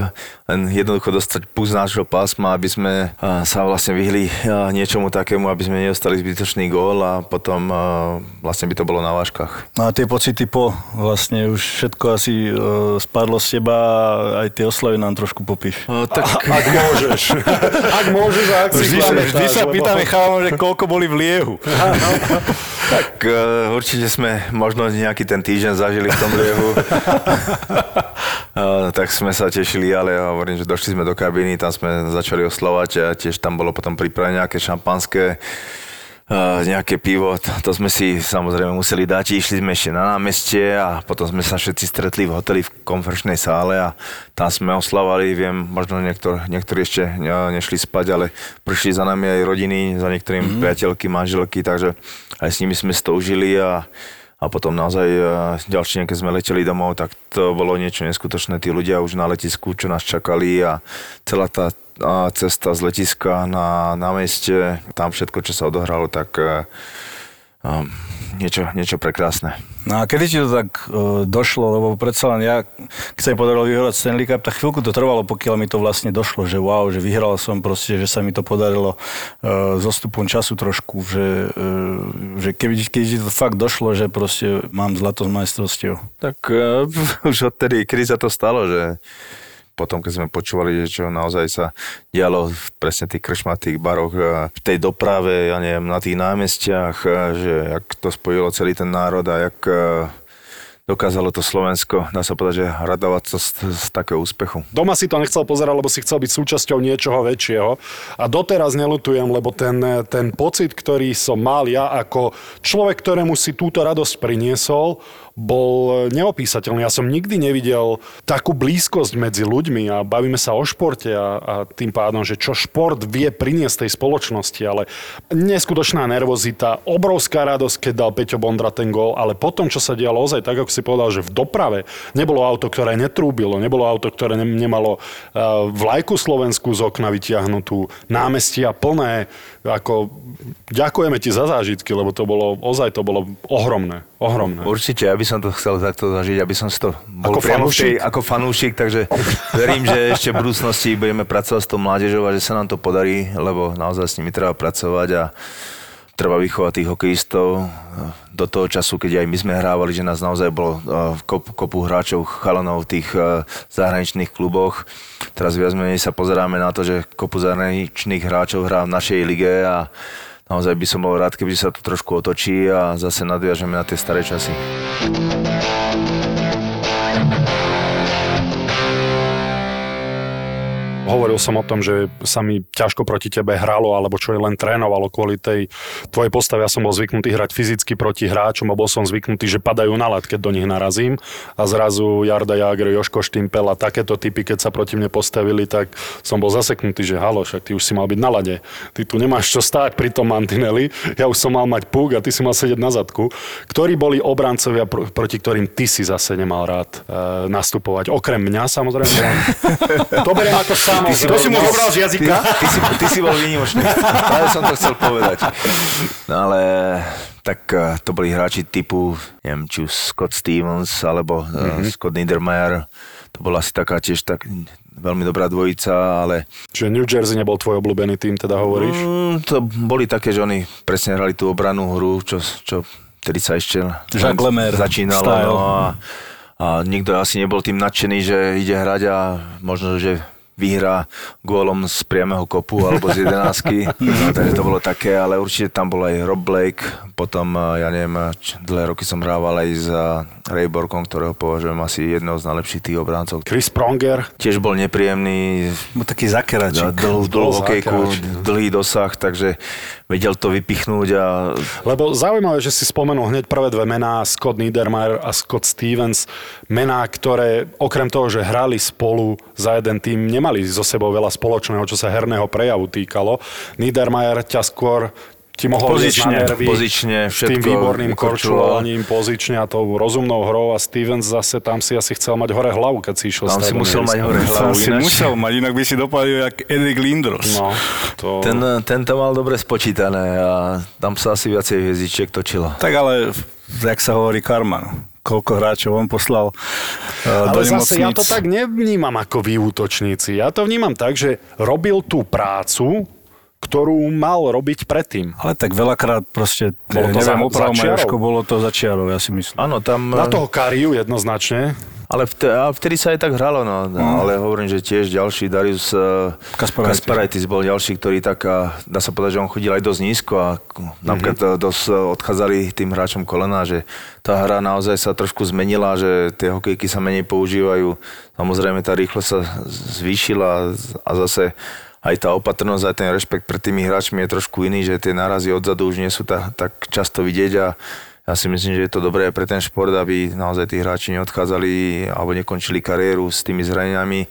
len jednoducho dostať pus nášho pásma, aby sme sa vlastne vyhli niečomu takému, aby sme nedostali zbytočný gól a potom a, vlastne by to bolo na váškach. No a tie pocity po, vlastne už všetko asi uh, spadlo z teba a aj tie oslavy nám trošku popíš. O, tak Ak môžeš. Ak môžeš a ak si Vždy, sa, pamätáš, vždy sa lebo- pýtame chalom, že koľko boli v liehu. Tak uh, určite sme možno nejaký ten týždeň zažili v tom liehu. uh, tak sme sa tešili, ale ja hovorím, že došli sme do kabiny, tam sme začali oslovať a tiež tam bolo potom pripravené nejaké šampanské, uh, nejaké pivo, to, sme si samozrejme museli dať, išli sme ešte na námestie a potom sme sa všetci stretli v hoteli v konferenčnej sále a tam sme oslavali, viem, možno niektor, niektorí ešte ne, nešli spať, ale prišli za nami aj rodiny, za niektorým mm-hmm. priateľky, manželky, takže aj s nimi sme si to užili a, a potom naozaj e, ďalší deň, keď sme leteli domov, tak to bolo niečo neskutočné. Tí ľudia už na letisku, čo nás čakali a celá tá cesta z letiska na, na meste, tam všetko, čo sa odohralo, tak e, a niečo, niečo prekrásne. No a kedy ti to tak uh, došlo, lebo predsa len ja, keď sa mi podarilo vyhrať Stanley Cup, tak chvíľku to trvalo, pokiaľ mi to vlastne došlo, že wow, že vyhral som proste, že sa mi to podarilo uh, s ostupom času trošku, že, uh, že keby, keď ti to fakt došlo, že proste mám zlato z majstrovstiev. Tak uh, už odtedy, kedy sa to stalo, že potom, keď sme počúvali, že čo naozaj sa dialo v presne tých kršmatých baroch, v tej doprave, ja neviem, na tých námestiach, že jak to spojilo celý ten národ a jak dokázalo to Slovensko, dá sa povedať, že radovať sa z, z takého úspechu. Doma si to nechcel pozerať, lebo si chcel byť súčasťou niečoho väčšieho a doteraz nelutujem, lebo ten, ten pocit, ktorý som mal ja ako človek, ktorému si túto radosť priniesol, bol neopísateľný. Ja som nikdy nevidel takú blízkosť medzi ľuďmi a bavíme sa o športe a, a tým pádom, že čo šport vie priniesť tej spoločnosti, ale neskutočná nervozita, obrovská radosť, keď dal Peťo Bondra ten gól, ale potom, čo sa dialo ozaj, tak ako si povedal, že v doprave nebolo auto, ktoré netrúbilo, nebolo auto, ktoré nemalo vlajku Slovensku z okna vytiahnutú, námestia plné, ako ďakujeme ti za zážitky, lebo to bolo, ozaj to bolo ohromné, ohromné. Určite, aby som to chcel takto zažiť, aby som si to bol ako fanúšik? Tej, ako fanúšik, takže verím, že ešte v budúcnosti budeme pracovať s tou mládežou a že sa nám to podarí, lebo naozaj s nimi treba pracovať a treba vychovať tých hokejistov do toho času, keď aj my sme hrávali, že nás naozaj bolo eh, kopu, kopu hráčov, chalanov v tých eh, zahraničných kluboch. Teraz viac menej sa pozeráme na to, že kopu zahraničných hráčov hrá v našej lige a naozaj by som bol rád, keby sa to trošku otočí a zase nadviažeme na tie staré časy. Hovoril som o tom, že sa mi ťažko proti tebe hralo, alebo čo je len trénovalo kvôli tej tvojej postave. Ja som bol zvyknutý hrať fyzicky proti hráčom a bol som zvyknutý, že padajú na lat, keď do nich narazím. A zrazu Jarda Jager, Joško Štimpel a takéto typy, keď sa proti mne postavili, tak som bol zaseknutý, že halo, však ty už si mal byť na lade. Ty tu nemáš čo stáť pri tom mantineli. Ja už som mal mať púk a ty si mal sedieť na zadku. Ktorí boli obrancovia, proti ktorým ty si zase nemal rád e, nastupovať? Okrem mňa samozrejme. to beriem ako. Ty si to si mu zobral z jazyka? Ty, ty, si, ty si bol výnimočný. Ale som to chcel povedať. No ale tak uh, to boli hráči typu, neviem, či už Scott Stevens alebo mm-hmm. Scott Niedermayer. To bola asi taká tiež tak veľmi dobrá dvojica, ale... Čiže New Jersey nebol tvoj obľúbený tým, teda hovoríš? Mm, to boli také, že oni presne hrali tú obranú hru, čo, čo tedy sa ešte začínalo. No a, a nikto asi nebol tým nadšený, že ide hrať a možno, že vyhrá gólom z priamého kopu alebo z jedenáctky. no, takže to bolo také, ale určite tam bol aj Rob Blake, potom, ja neviem, dlhé roky som hrával aj s Ray Borkom, ktorého považujem asi jedného z najlepších tých obráncov. Chris Pronger. Tiež bol nepríjemný. Bol taký zakeračík. Dlhú, dlhú hokejku, dlhý dosah, takže vedel to vypichnúť. A... Lebo zaujímavé, že si spomenul hneď prvé dve mená, Scott Niedermayer a Scott Stevens, mená, ktoré okrem toho, že hrali spolu za jeden tým, nemali so sebou veľa spoločného, čo sa herného prejavu týkalo. Niedermayer ťa skôr ti mohol pozične, nervy pozične, všetko, tým výborným korčulovaním, pozične a tou rozumnou hrou a Stevens zase tam si asi chcel mať hore hlavu, keď si išiel Tam si musel mať hore hlavu. Tam si musel mať, inak by si dopadil jak Erik Lindros. No, to... ten, ten to mal dobre spočítané a tam sa asi viacej hviezdičiek točilo. Tak ale, jak sa hovorí karma, koľko hráčov on poslal uh, Ale do zase ja to tak nevnímam ako vy útočníci. Ja to vnímam tak, že robil tú prácu, ktorú mal robiť predtým. Ale tak veľakrát proste, bolo to neviem, za, za Jožko, bolo to začiarov, ja si myslím. Áno, tam... Na toho Kariu jednoznačne. Ale vtedy, vtedy sa aj tak hralo, no. no. Ale hovorím, že tiež ďalší Darius uh, Kasparaitis. Kasparaitis bol ďalší, ktorý tak, uh, dá sa povedať, že on chodil aj dosť nízko a napríklad mm-hmm. dosť odchádzali tým hráčom kolena, že tá hra naozaj sa trošku zmenila, že tie hokejky sa menej používajú. Samozrejme tá rýchlosť sa zvýšila a zase aj tá opatrnosť, aj ten rešpekt pred tými hráčmi je trošku iný, že tie nárazy odzadu už nie sú tak, tak často vidieť a ja si myslím, že je to dobré pre ten šport, aby naozaj tí hráči neodchádzali alebo nekončili kariéru s tými zraneniami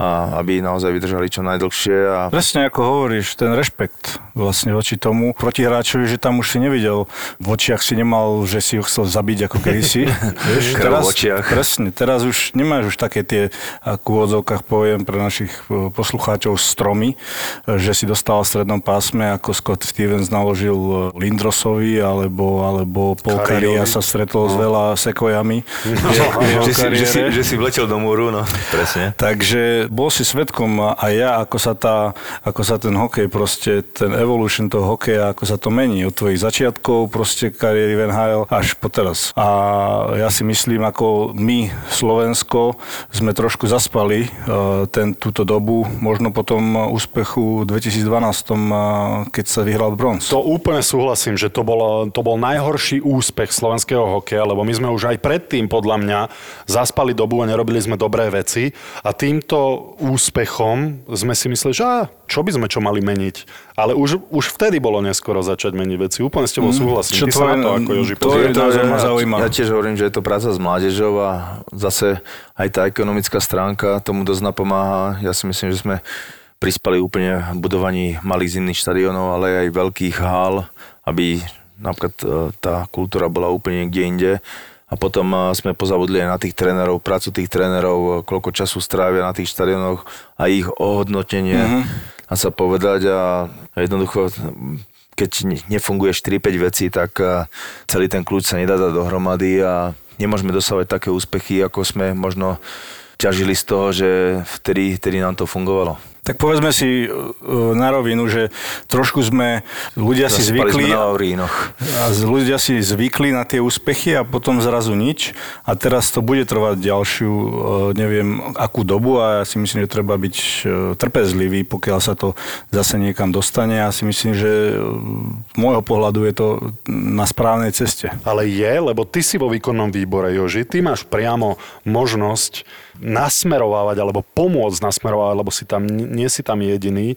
a aby naozaj vydržali čo najdlhšie. A Presne ako hovoríš, ten rešpekt vlastne voči tomu protihráčovi, že tam už si nevidel, v očiach si nemal, že si ho chcel zabiť ako kedysi. Vieš, Krv v očiach. Presne, teraz už nemáš už také tie, ako v odzovkách poviem pre našich e, poslucháčov, stromy, e, že si dostal v strednom pásme, ako Scott Stevens naložil e, Lindrosovi, alebo, alebo Paul. Carrier sa stretol s veľa sekojami. v jeho že, si, že, si, že si vletel do múru, no presne. Takže bol si svetkom aj ja, ako sa, tá, ako sa ten hokej, proste ten evolution toho hokeja, ako sa to mení od tvojich začiatkov, proste kariéry v NHL až po teraz. A ja si myslím, ako my, Slovensko, sme trošku zaspali eh, ten, túto dobu, možno po tom úspechu 2012, eh, keď sa vyhral bronz. To úplne súhlasím, že to, bolo, to bol najhorší úspech slovenského hokeja, lebo my sme už aj predtým, podľa mňa, zaspali dobu a nerobili sme dobré veci. A týmto úspechom sme si mysleli, že á, čo by sme čo mali meniť. Ale už, už vtedy bolo neskoro začať meniť veci. Úplne s tebou súhlasím. Čo Ty sa tvoje- na to ako Joži to je názor ma ja, zaujíma. ja tiež hovorím, že je to práca s mládežou a zase aj tá ekonomická stránka tomu dosť napomáha. Ja si myslím, že sme prispali úplne v budovaní malých zimných štadionov, ale aj veľkých hál, aby napríklad e, tá kultúra bola úplne niekde inde. A potom e, sme pozabudli aj na tých trénerov, prácu tých trénerov, e, koľko času strávia na tých štadionoch a ich ohodnotenie, mm-hmm. a sa povedať a jednoducho keď ne- nefunguje 4-5 vecí, tak eh, celý ten kľúč sa nedá dať dohromady a nemôžeme dosávať také úspechy, ako sme možno ťažili z toho, že vtedy, vtedy nám to fungovalo. Tak povedzme si e, na rovinu, že trošku sme, ľudia si Zaspali zvykli, sme na a z- ľudia si zvykli na tie úspechy a potom zrazu nič a teraz to bude trvať ďalšiu, e, neviem akú dobu a ja si myslím, že treba byť e, trpezlivý, pokiaľ sa to zase niekam dostane. Ja si myslím, že e, z môjho pohľadu je to na správnej ceste. Ale je, lebo ty si vo výkonnom výbore, Joži, ty máš priamo možnosť nasmerovávať alebo pomôcť nasmerovať, lebo si tam, nie si tam jediný,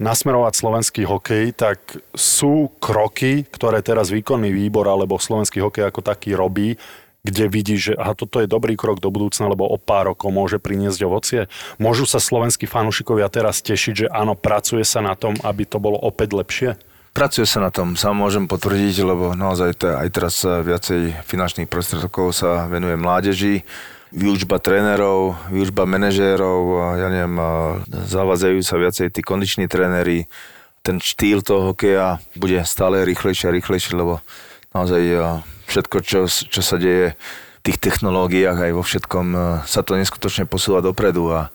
nasmerovať slovenský hokej, tak sú kroky, ktoré teraz výkonný výbor alebo slovenský hokej ako taký robí, kde vidí, že aha, toto je dobrý krok do budúcna, lebo o pár rokov môže priniesť ovocie. Môžu sa slovenskí fanúšikovia teraz tešiť, že áno, pracuje sa na tom, aby to bolo opäť lepšie? Pracuje sa na tom, sám môžem potvrdiť, lebo naozaj aj teraz viacej finančných prostriedkov sa venuje mládeži, výučba trénerov, výučba manažérov, ja neviem, a zavádzajú sa viacej tí kondiční tréneri, ten štýl toho hokeja bude stále rýchlejšie a rýchlejšie, lebo naozaj všetko, čo, čo sa deje v tých technológiách, aj vo všetkom, sa to neskutočne posúva dopredu a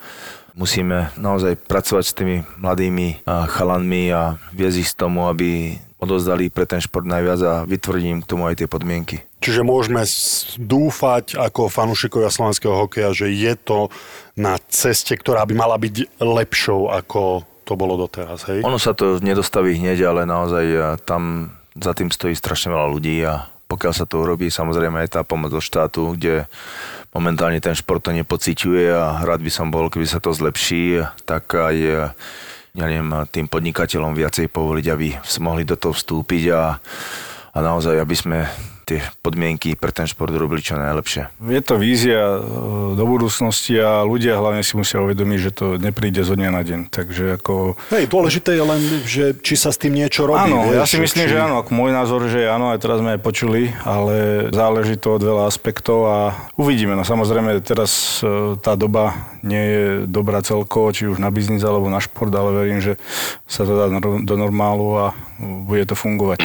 musíme naozaj pracovať s tými mladými chalanmi a viesť ich tomu, aby odozdali pre ten šport najviac a vytvoriť im k tomu aj tie podmienky. Čiže môžeme dúfať ako fanúšikovia slovenského hokeja, že je to na ceste, ktorá by mala byť lepšou, ako to bolo doteraz, hej? Ono sa to nedostaví hneď, ale naozaj a, tam za tým stojí strašne veľa ľudí a pokiaľ sa to urobí, samozrejme aj tá pomoc od štátu, kde momentálne ten šport to nepociťuje a rád by som bol, keby sa to zlepší, tak aj ja neviem, tým podnikateľom viacej povoliť, aby mohli do toho vstúpiť a, a naozaj, aby sme tie podmienky pre ten šport urobili čo najlepšie. Je to vízia e, do budúcnosti a ľudia hlavne si musia uvedomiť, že to nepríde zo dňa na deň. Takže ako... Hej, dôležité je len, že či sa s tým niečo robí. Áno, vieš, ja si myslím, či... že áno, ako môj názor, že áno, aj teraz sme aj počuli, ale záleží to od veľa aspektov a uvidíme. No samozrejme, teraz e, tá doba nie je dobrá celkovo, či už na biznis alebo na šport, ale verím, že sa to dá do normálu a bude to fungovať.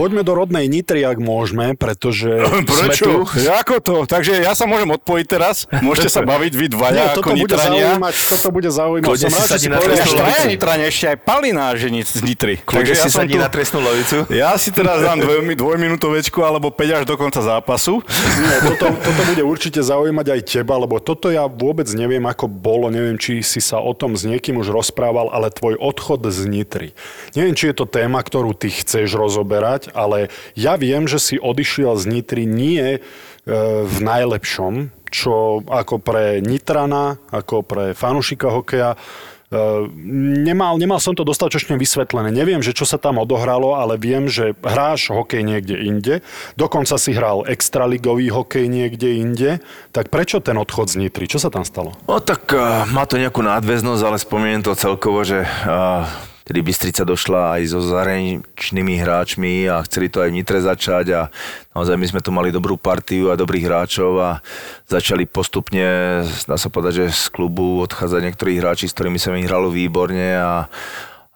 Poďme do rodnej Nitry, ak môžeme, pretože... Prečo? Ako to? Takže ja sa môžem odpojiť teraz? Môžete sa baviť vy Nie, dvaja ako toto bude nitrania. zaujímať, toto bude zaujímať. Kľudne Som si rád, že si povedal, Ja že- traja nitrania, ešte aj Palina ženic z Nitry. Takže ja si som sadni tu- na trestnú lovicu. Ja si teraz dám dvoj, dvojminútovečku alebo 5 až do konca zápasu. Nie, toto, toto bude určite zaujímať aj teba, lebo toto ja vôbec neviem, ako bolo. Neviem, či si sa o tom s niekým už rozprával, ale tvoj odchod z Nitry. Neviem, či je to téma, ktorú ty chceš rozoberať, ale ja viem, že si odišiel z Nitry nie e, v najlepšom, čo ako pre Nitrana, ako pre fanúšika hokeja nemal, nemal som to dostatočne vysvetlené. Neviem, že čo sa tam odohralo, ale viem, že hráš hokej niekde inde. Dokonca si hral extraligový hokej niekde inde. Tak prečo ten odchod z Nitry? Čo sa tam stalo? No tak uh, má to nejakú nadväznosť, ale spomeniem to celkovo, že uh, tedy Bystrica došla aj so zahraničnými hráčmi a chceli to aj v Nitre začať a naozaj my sme tu mali dobrú partiu a dobrých hráčov a začali postupne, dá sa povedať, že z klubu odchádzať niektorí hráči, s ktorými sa mi hralo výborne a,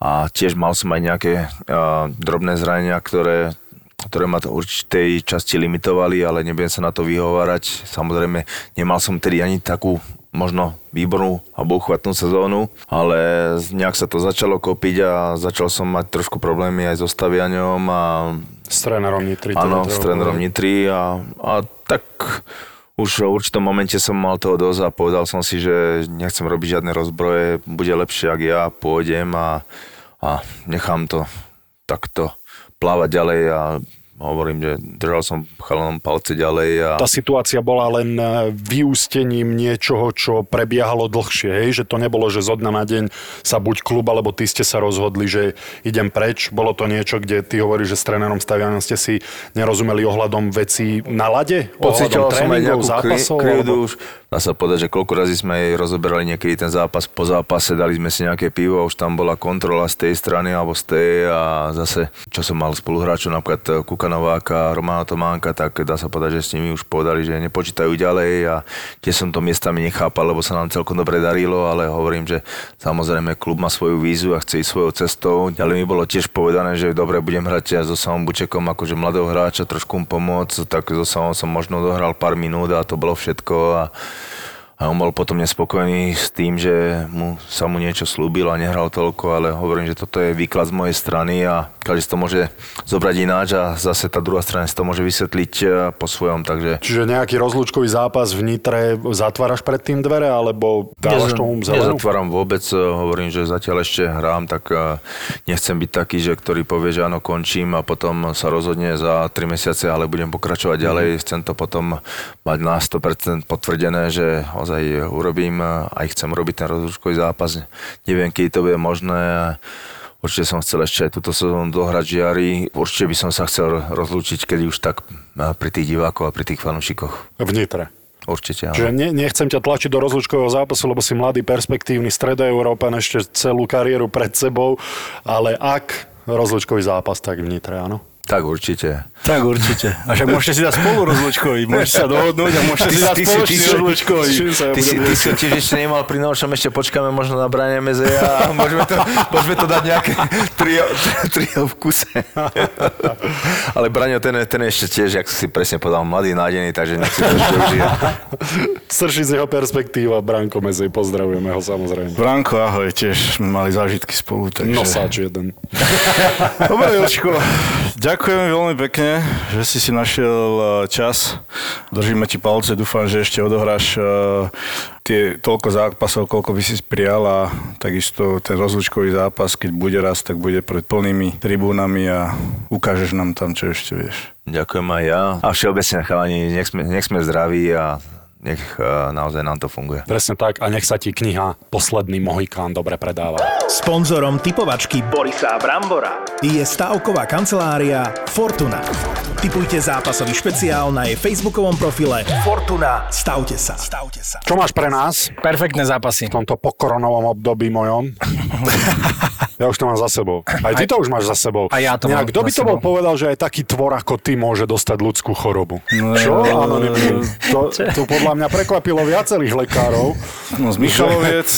a tiež mal som aj nejaké a, drobné zranenia, ktoré ktoré ma to určitej časti limitovali, ale nebudem sa na to vyhovárať. Samozrejme, nemal som tedy ani takú možno výbornú alebo uchvatnú sezónu, ale nejak sa to začalo kopiť a začal som mať trošku problémy aj so staviaňom a... S trénerom Nitry. Áno, s trénerom Nitry a, a tak už v určitom momente som mal toho dosť a povedal som si, že nechcem robiť žiadne rozbroje, bude lepšie, ak ja pôjdem a, a nechám to takto plávať ďalej a hovorím, že držal som chalanom palce ďalej. A... Tá situácia bola len e, vyústením niečoho, čo prebiehalo dlhšie, hej? že to nebolo, že zo dňa na deň sa buď klub, alebo ty ste sa rozhodli, že idem preč. Bolo to niečo, kde ty hovoríš, že s trénerom Stavianom ste si nerozumeli ohľadom veci na lade? Pocítil som aj nejakú zápasov, krivdu alebo... už. Dá sa povedať, že koľko razy sme aj rozoberali niekedy ten zápas po zápase, dali sme si nejaké pivo už tam bola kontrola z tej strany alebo z tej a zase, čo som mal spoluhráčov, napríklad Kuka Nováka, Romana Tománka, tak dá sa povedať, že s nimi už povedali, že nepočítajú ďalej a tie som to miestami nechápal, lebo sa nám celkom dobre darilo, ale hovorím, že samozrejme klub má svoju vízu a chce ísť svojou cestou. Ale mi bolo tiež povedané, že dobre, budem hrať ja so Samom Bučekom akože mladého hráča, trošku mu pomôcť, tak so Samom som možno dohral pár minút a to bolo všetko a a on bol potom nespokojný s tým, že mu, sa mu niečo slúbilo a nehral toľko, ale hovorím, že toto je výklad z mojej strany a každý si to môže zobrať ináč a zase tá druhá strana si to môže vysvetliť e, po svojom. Takže... Čiže nejaký rozlúčkový zápas v Nitre zatváraš predtým dvere alebo dávaš tomu zelenú? Nezatváram vôbec, e, hovorím, že zatiaľ ešte hrám, tak e, nechcem byť taký, že ktorý povie, že áno, končím a potom sa rozhodne za 3 mesiace, ale budem pokračovať mm. ďalej. Chcem to potom mať na 100% potvrdené, že ozaj urobím, aj chcem robiť ten rozlúčkový zápas. Neviem, kedy to bude možné. Určite som chcel ešte aj túto sezónu dohrať žiari. Určite by som sa chcel rozlúčiť, keď už tak pri tých divákoch a pri tých fanúšikoch. V Nitre. Určite, áno. Čiže ne, nechcem ťa tlačiť do rozlúčkového zápasu, lebo si mladý, perspektívny stredoeurópan, ešte celú kariéru pred sebou, ale ak rozlúčkový zápas, tak v Nitre, áno. Tak určite. Tak určite. A však môžete si dať spolu rozlučkový, môžete sa dohodnúť a môžete si dať spoločný rozlučkový. Ty si, ty si tiež ešte nemal pri nočom, ešte počkáme možno na branie meze a môžeme to, môžeme to dať nejaké trio, trio v kuse. Ale Braňo, ten, ten ešte tiež, jak si presne povedal, mladý, nádený, takže nech si to ešte užije. Srší z jeho perspektíva, Branko Mezej, pozdravujeme ho samozrejme. Branko, ahoj, tiež mali zážitky spolu. Takže... Nosáč jeden. Dobre, Jočko, Ďakujem veľmi pekne, že si si našiel e, čas. Držíme ti palce, dúfam, že ešte odohráš e, tie toľko zápasov, koľko by si prijal a takisto ten rozlučkový zápas, keď bude raz, tak bude pred plnými tribúnami a ukážeš nám tam, čo ešte vieš. Ďakujem aj ja. A všeobecne chalani, nech sme, nech sme zdraví a nech uh, naozaj nám to funguje. Presne tak a nech sa ti kniha Posledný Mohikán dobre predáva. Sponzorom typovačky Borisa Brambora je stavková kancelária Fortuna. Typujte zápasový špeciál na jej facebookovom profile Fortuna. Stavte sa. Stavte sa. Čo máš pre nás? Perfektné zápasy. V tomto pokoronovom období mojom. Ja už to mám za sebou. Aj ty to už máš za sebou. A ja to Nejak, mám kto by to bol povedal, že aj taký tvor ako ty môže dostať ľudskú chorobu? No, Čo? no, Anonymný. To, to podľa mňa prekvapilo viacerých lekárov. No z Michaloviec,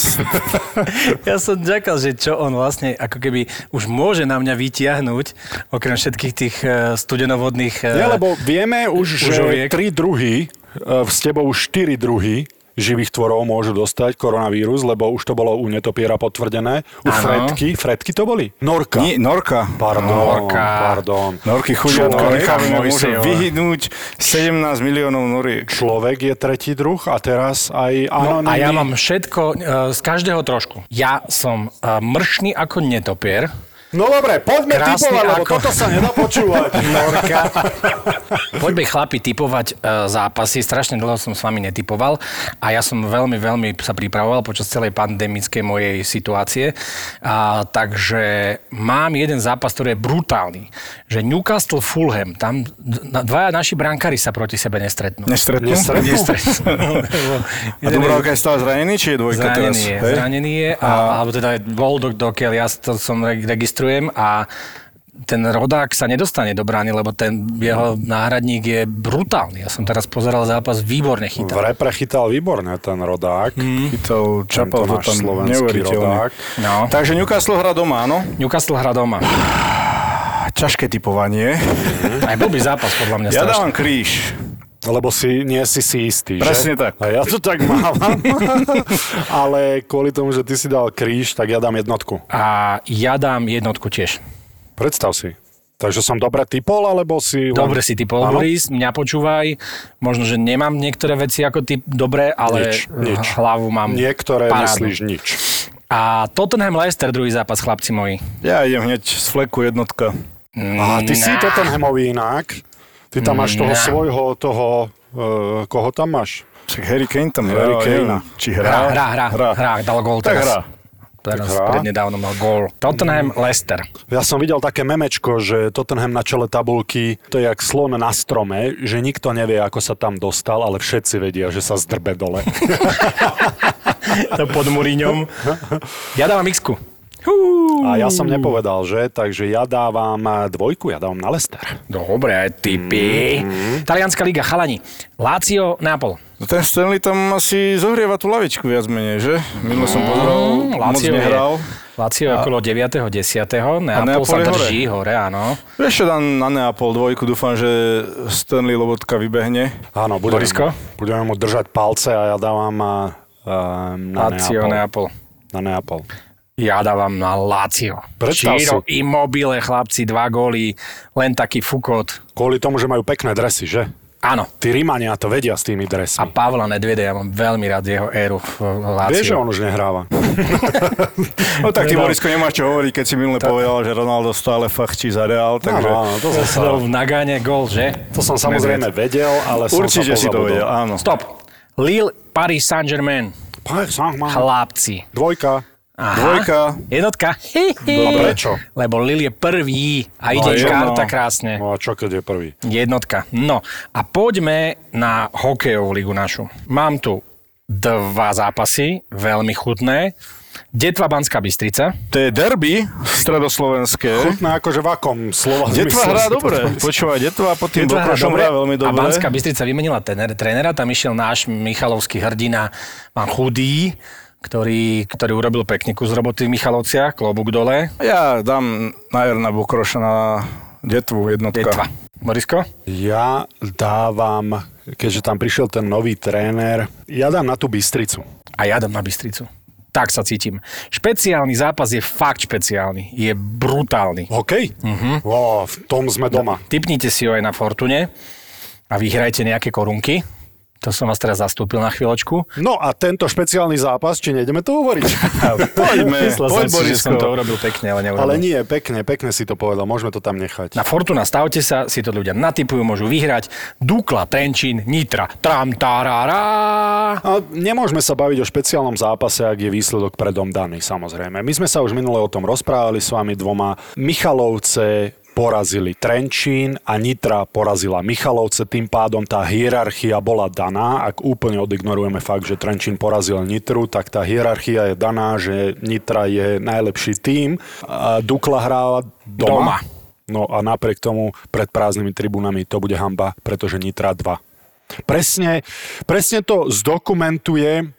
Ja som čakal, že čo on vlastne ako keby už môže na mňa vytiahnuť, okrem všetkých tých eh, studenovodných... eh, Nie, lebo vieme už, že tri druhy, e, s tebou už štyri druhy živých tvorov môžu dostať koronavírus, lebo už to bolo u netopiera potvrdené. U Áno. Fredky, Fredky to boli? Norka. nie, Norka. Pardon, Norka. pardon. Norky chudiatko, necháme, môže vyhynúť 17 miliónov noriek. Človek je tretí druh a teraz aj No, a ja mám všetko, eh, z každého trošku. Ja som eh, mršný ako netopier, No dobre, poďme Krásny typovať, lebo ako- toto sa nedá počúvať. Norka. Poďme chlapi typovať e, zápasy. Strašne dlho som s vami netypoval a ja som veľmi, veľmi sa pripravoval počas celej pandemickej mojej situácie. A, takže mám jeden zápas, ktorý je brutálny. Že Newcastle Fulham, tam dvaja naši brankári sa proti sebe nestretnú. Nestretnú? Nestretnú? A Dubravka je stále zranený, či je dvojka teraz? Zranený je, hej? zranený je, a, alebo teda bol, do, dokiaľ ja to som re- registrujem a ten rodák sa nedostane do brány, lebo ten jeho náhradník je brutálny. Ja som teraz pozeral zápas, výborne V chytal. repre chytal výborne ten rodák. Chytal Čapal to tam slovenský rodák. No. Takže Newcastle hra doma, áno? Newcastle hra doma. Ťažké typovanie. Aj blbý zápas, podľa mňa. Ja strašne. dávam kríž. Lebo si, nie si si istý, Presne že? tak. A ja to tak mávam. Ale kvôli tomu, že ty si dal kríž, tak ja dám jednotku. A ja dám jednotku tiež. Predstav si. Takže som dobre typol, alebo si... Dobre si typol, Áno? Boris, mňa počúvaj. Možno, že nemám niektoré veci ako ty dobre, ale Nič, nič. hlavu mám Niektoré parádnu. myslíš nič. A Tottenham Leicester, druhý zápas, chlapci moji. Ja idem hneď z fleku jednotka. A ty si Tottenhamový inak. Ty tam máš toho Na. svojho, toho... Uh, koho tam máš? Však Harry Kane tam je. Harry Kane. Či hrá? hra, hra, hra, hra, dal gól Tak teraz. hrá. Teraz hrá. prednedávno mal gól. Tottenham, Leicester. Ja som videl také memečko, že Tottenham na čele tabulky, to je jak slon na strome, že nikto nevie, ako sa tam dostal, ale všetci vedia, že sa zdrbe dole. To pod Mourinhom. Ja dávam x A ja som nepovedal, že? Takže ja dávam eh, dvojku, ja dávam na Leicester. Dobre, aj typy. Talianská liga, chalani. Lazio, Neapol. No ten Stanley tam asi zohrieva tú lavičku viac menej, že? Minule som pozeral, moc Lazio je, nehral. Lazio je okolo 9. 10. Neapol Neapol sa je hore. drží hore, áno. Vieš dám na Neapol dvojku, dúfam, že Stanley Lobotka vybehne. Áno, budeme, Borisko? budeme mu držať palce a ja dávam uh, na Lazio, Neapol. Neapol. Na Neapol. Ja dávam na Lazio. Predstav Čiro, si. Immobile, chlapci, dva góly, len taký fukot. Kvôli tomu, že majú pekné dresy, že? Áno. Tí Rímania to vedia s tými A dresmi. Pavla Nedvede, ja mám veľmi rád jeho éru v Lazio. Vieš, že on už nehráva. No tak ty, Borisko, nemáš čo hovoriť, keď si minule povedal, že Ronaldo stále fachčí za Real, takže... Áno, áno, to som, sa, v Nagáne gól, že? to som samozrejme vedel, ale som Určite sa si to vedel, áno. Stop. Lille, Paris Saint-Germain. Paris Saint-Germain. Chlapci. Dvojka. Aha. Dvojka. Jednotka. No prečo? Lebo Lille je prvý a ide jedno. karta krásne. No a čo keď je prvý? Jednotka. No a poďme na hokejovú ligu našu. Mám tu dva zápasy, veľmi chutné. Detva Banská Bystrica. To je derby stredoslovenské. Chutné akože v akom slova Detva hrá dobre. Počúvaj, Detva pod tým Detva hrá Bokrošom dobre hrá veľmi A. Banská Bystrica vymenila trénera, tam išiel náš Michalovský hrdina, pán Chudý, ktorý, ktorý urobil pekne kus roboty v Michalovciach, klobúk dole. Ja dám na Jarna Bokroša na Detvu jednotka. Detva. Borisko? Ja dávam, keďže tam prišiel ten nový tréner, ja dám na tú Bystricu. A ja dám na Bystricu. Tak sa cítim. Špeciálny zápas je fakt špeciálny. Je brutálny. Hokej? Uh-huh. Ó, v tom sme doma. Typnite si ho aj na Fortune a vyhrajte nejaké korunky. To som vás teraz zastúpil na chvíľočku. No a tento špeciálny zápas, či nejdeme to hovoriť? Poďme, Myslel poď som si, že som Borisko. to urobil pekne, ale neurobil. Ale nie, pekne, pekne si to povedal, môžeme to tam nechať. Na Fortuna stavte sa, si to ľudia natypujú, môžu vyhrať. Dukla, Trenčín, Nitra, Tram, tarara. A nemôžeme sa baviť o špeciálnom zápase, ak je výsledok predom daný, samozrejme. My sme sa už minule o tom rozprávali s vami dvoma. Michalovce porazili Trenčín a Nitra porazila Michalovce, tým pádom tá hierarchia bola daná. Ak úplne odignorujeme fakt, že Trenčín porazil Nitru, tak tá hierarchia je daná, že Nitra je najlepší tým. Dukla hráva doma. Doma. No a napriek tomu pred prázdnymi tribunami to bude hamba, pretože Nitra 2. Presne, presne to zdokumentuje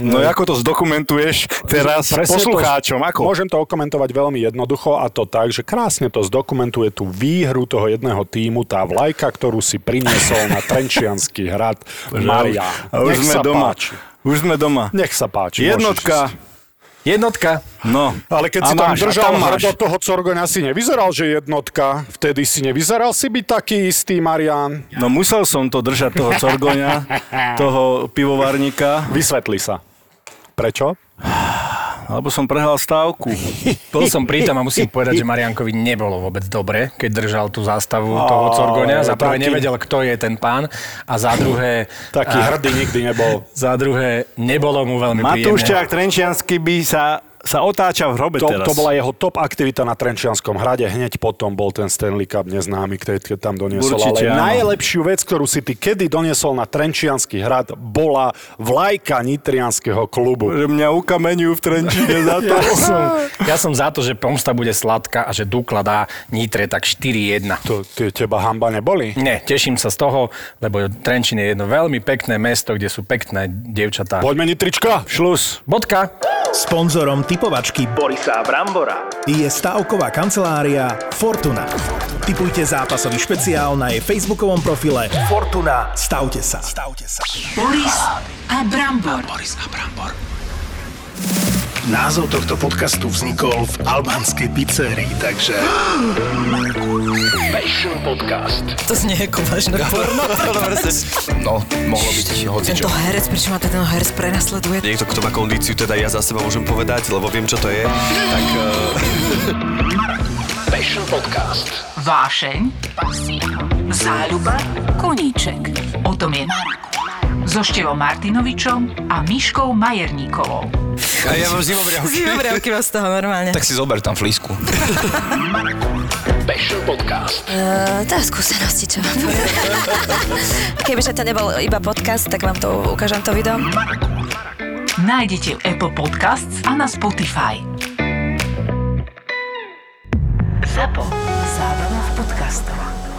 No ako to zdokumentuješ teraz poslucháčom? Ako? Môžem to okomentovať veľmi jednoducho a to tak, že krásne to zdokumentuje tú výhru toho jedného týmu, tá vlajka, ktorú si priniesol na Trenčianský hrad Maria. A už Nech sme doma. páči. Už sme doma. Nech sa páči. Jednotka. môžeš Jednotka. No. Ale keď A si tam máš, držal tam hrdo toho Corgoňa, si nevyzeral, že jednotka. Vtedy si nevyzeral si byť taký istý, Marian. No musel som to držať toho Corgoňa, toho pivovarníka. Vysvetli sa. Prečo? Alebo som prehral stávku. Bol som pritom a musím povedať, že Mariankovi nebolo vôbec dobre, keď držal tú zástavu toho Corgoňa. Za prvé taký- nevedel, kto je ten pán a za druhé... Taký a, hrdý nikdy nebol. Za druhé, nebolo mu veľmi Matúš príjemne. Ťák Trenčiansky by sa, sa otáča v hrobe To, teraz. to bola jeho top aktivita na Trenčianskom hrade. Hneď potom bol ten Stanley Cup neznámy, keď, keď tam doniesol. Určite Ale áno. najlepšiu vec, ktorú si ty kedy doniesol na Trenčiansky hrad, bola vlajka Nitrianského klubu. Že mňa ukameňujú v Trenčine za to. Ja som, ja som za to, že pomsta bude sladká a že Dukla dá Nitre tak 4-1. To, tie teba hamba neboli? Nie, teším sa z toho, lebo Trenčín je jedno veľmi pekné mesto, kde sú pekné dievčatá. Poďme Nitrička. Šlus. Bodka. Sponzorom typovačky Borisa Brambora je stavková kancelária Fortuna. Typujte zápasový špeciál na jej facebookovom profile Fortuna. Stavte sa. Stavte sa. Boris a Brambor. Názov tohto podcastu vznikol v albánskej pizzerii, takže... Passion Podcast. To znie ako vážne porno. No, mohlo byť hocičo. Tento herec, prečo ma ten herec prenasleduje? Niekto, kto má kondíciu, teda ja za seba môžem povedať, lebo viem, čo to je. Tak... Passion Podcast. Vášeň, záľuba, koníček. O tom je so Števom Martinovičom a Miškou Majerníkovou. A ja mám zimobriavky. Zimobriavky vás toho normálne. Tak si zober tam flísku. Podcast. Uh, to je skúsenosti, čo poviem. Kebyže to nebol iba podcast, tak vám to ukážem to video. Nájdete v Apple Podcasts a na Spotify. Zapo. Zábrná v podcastovách.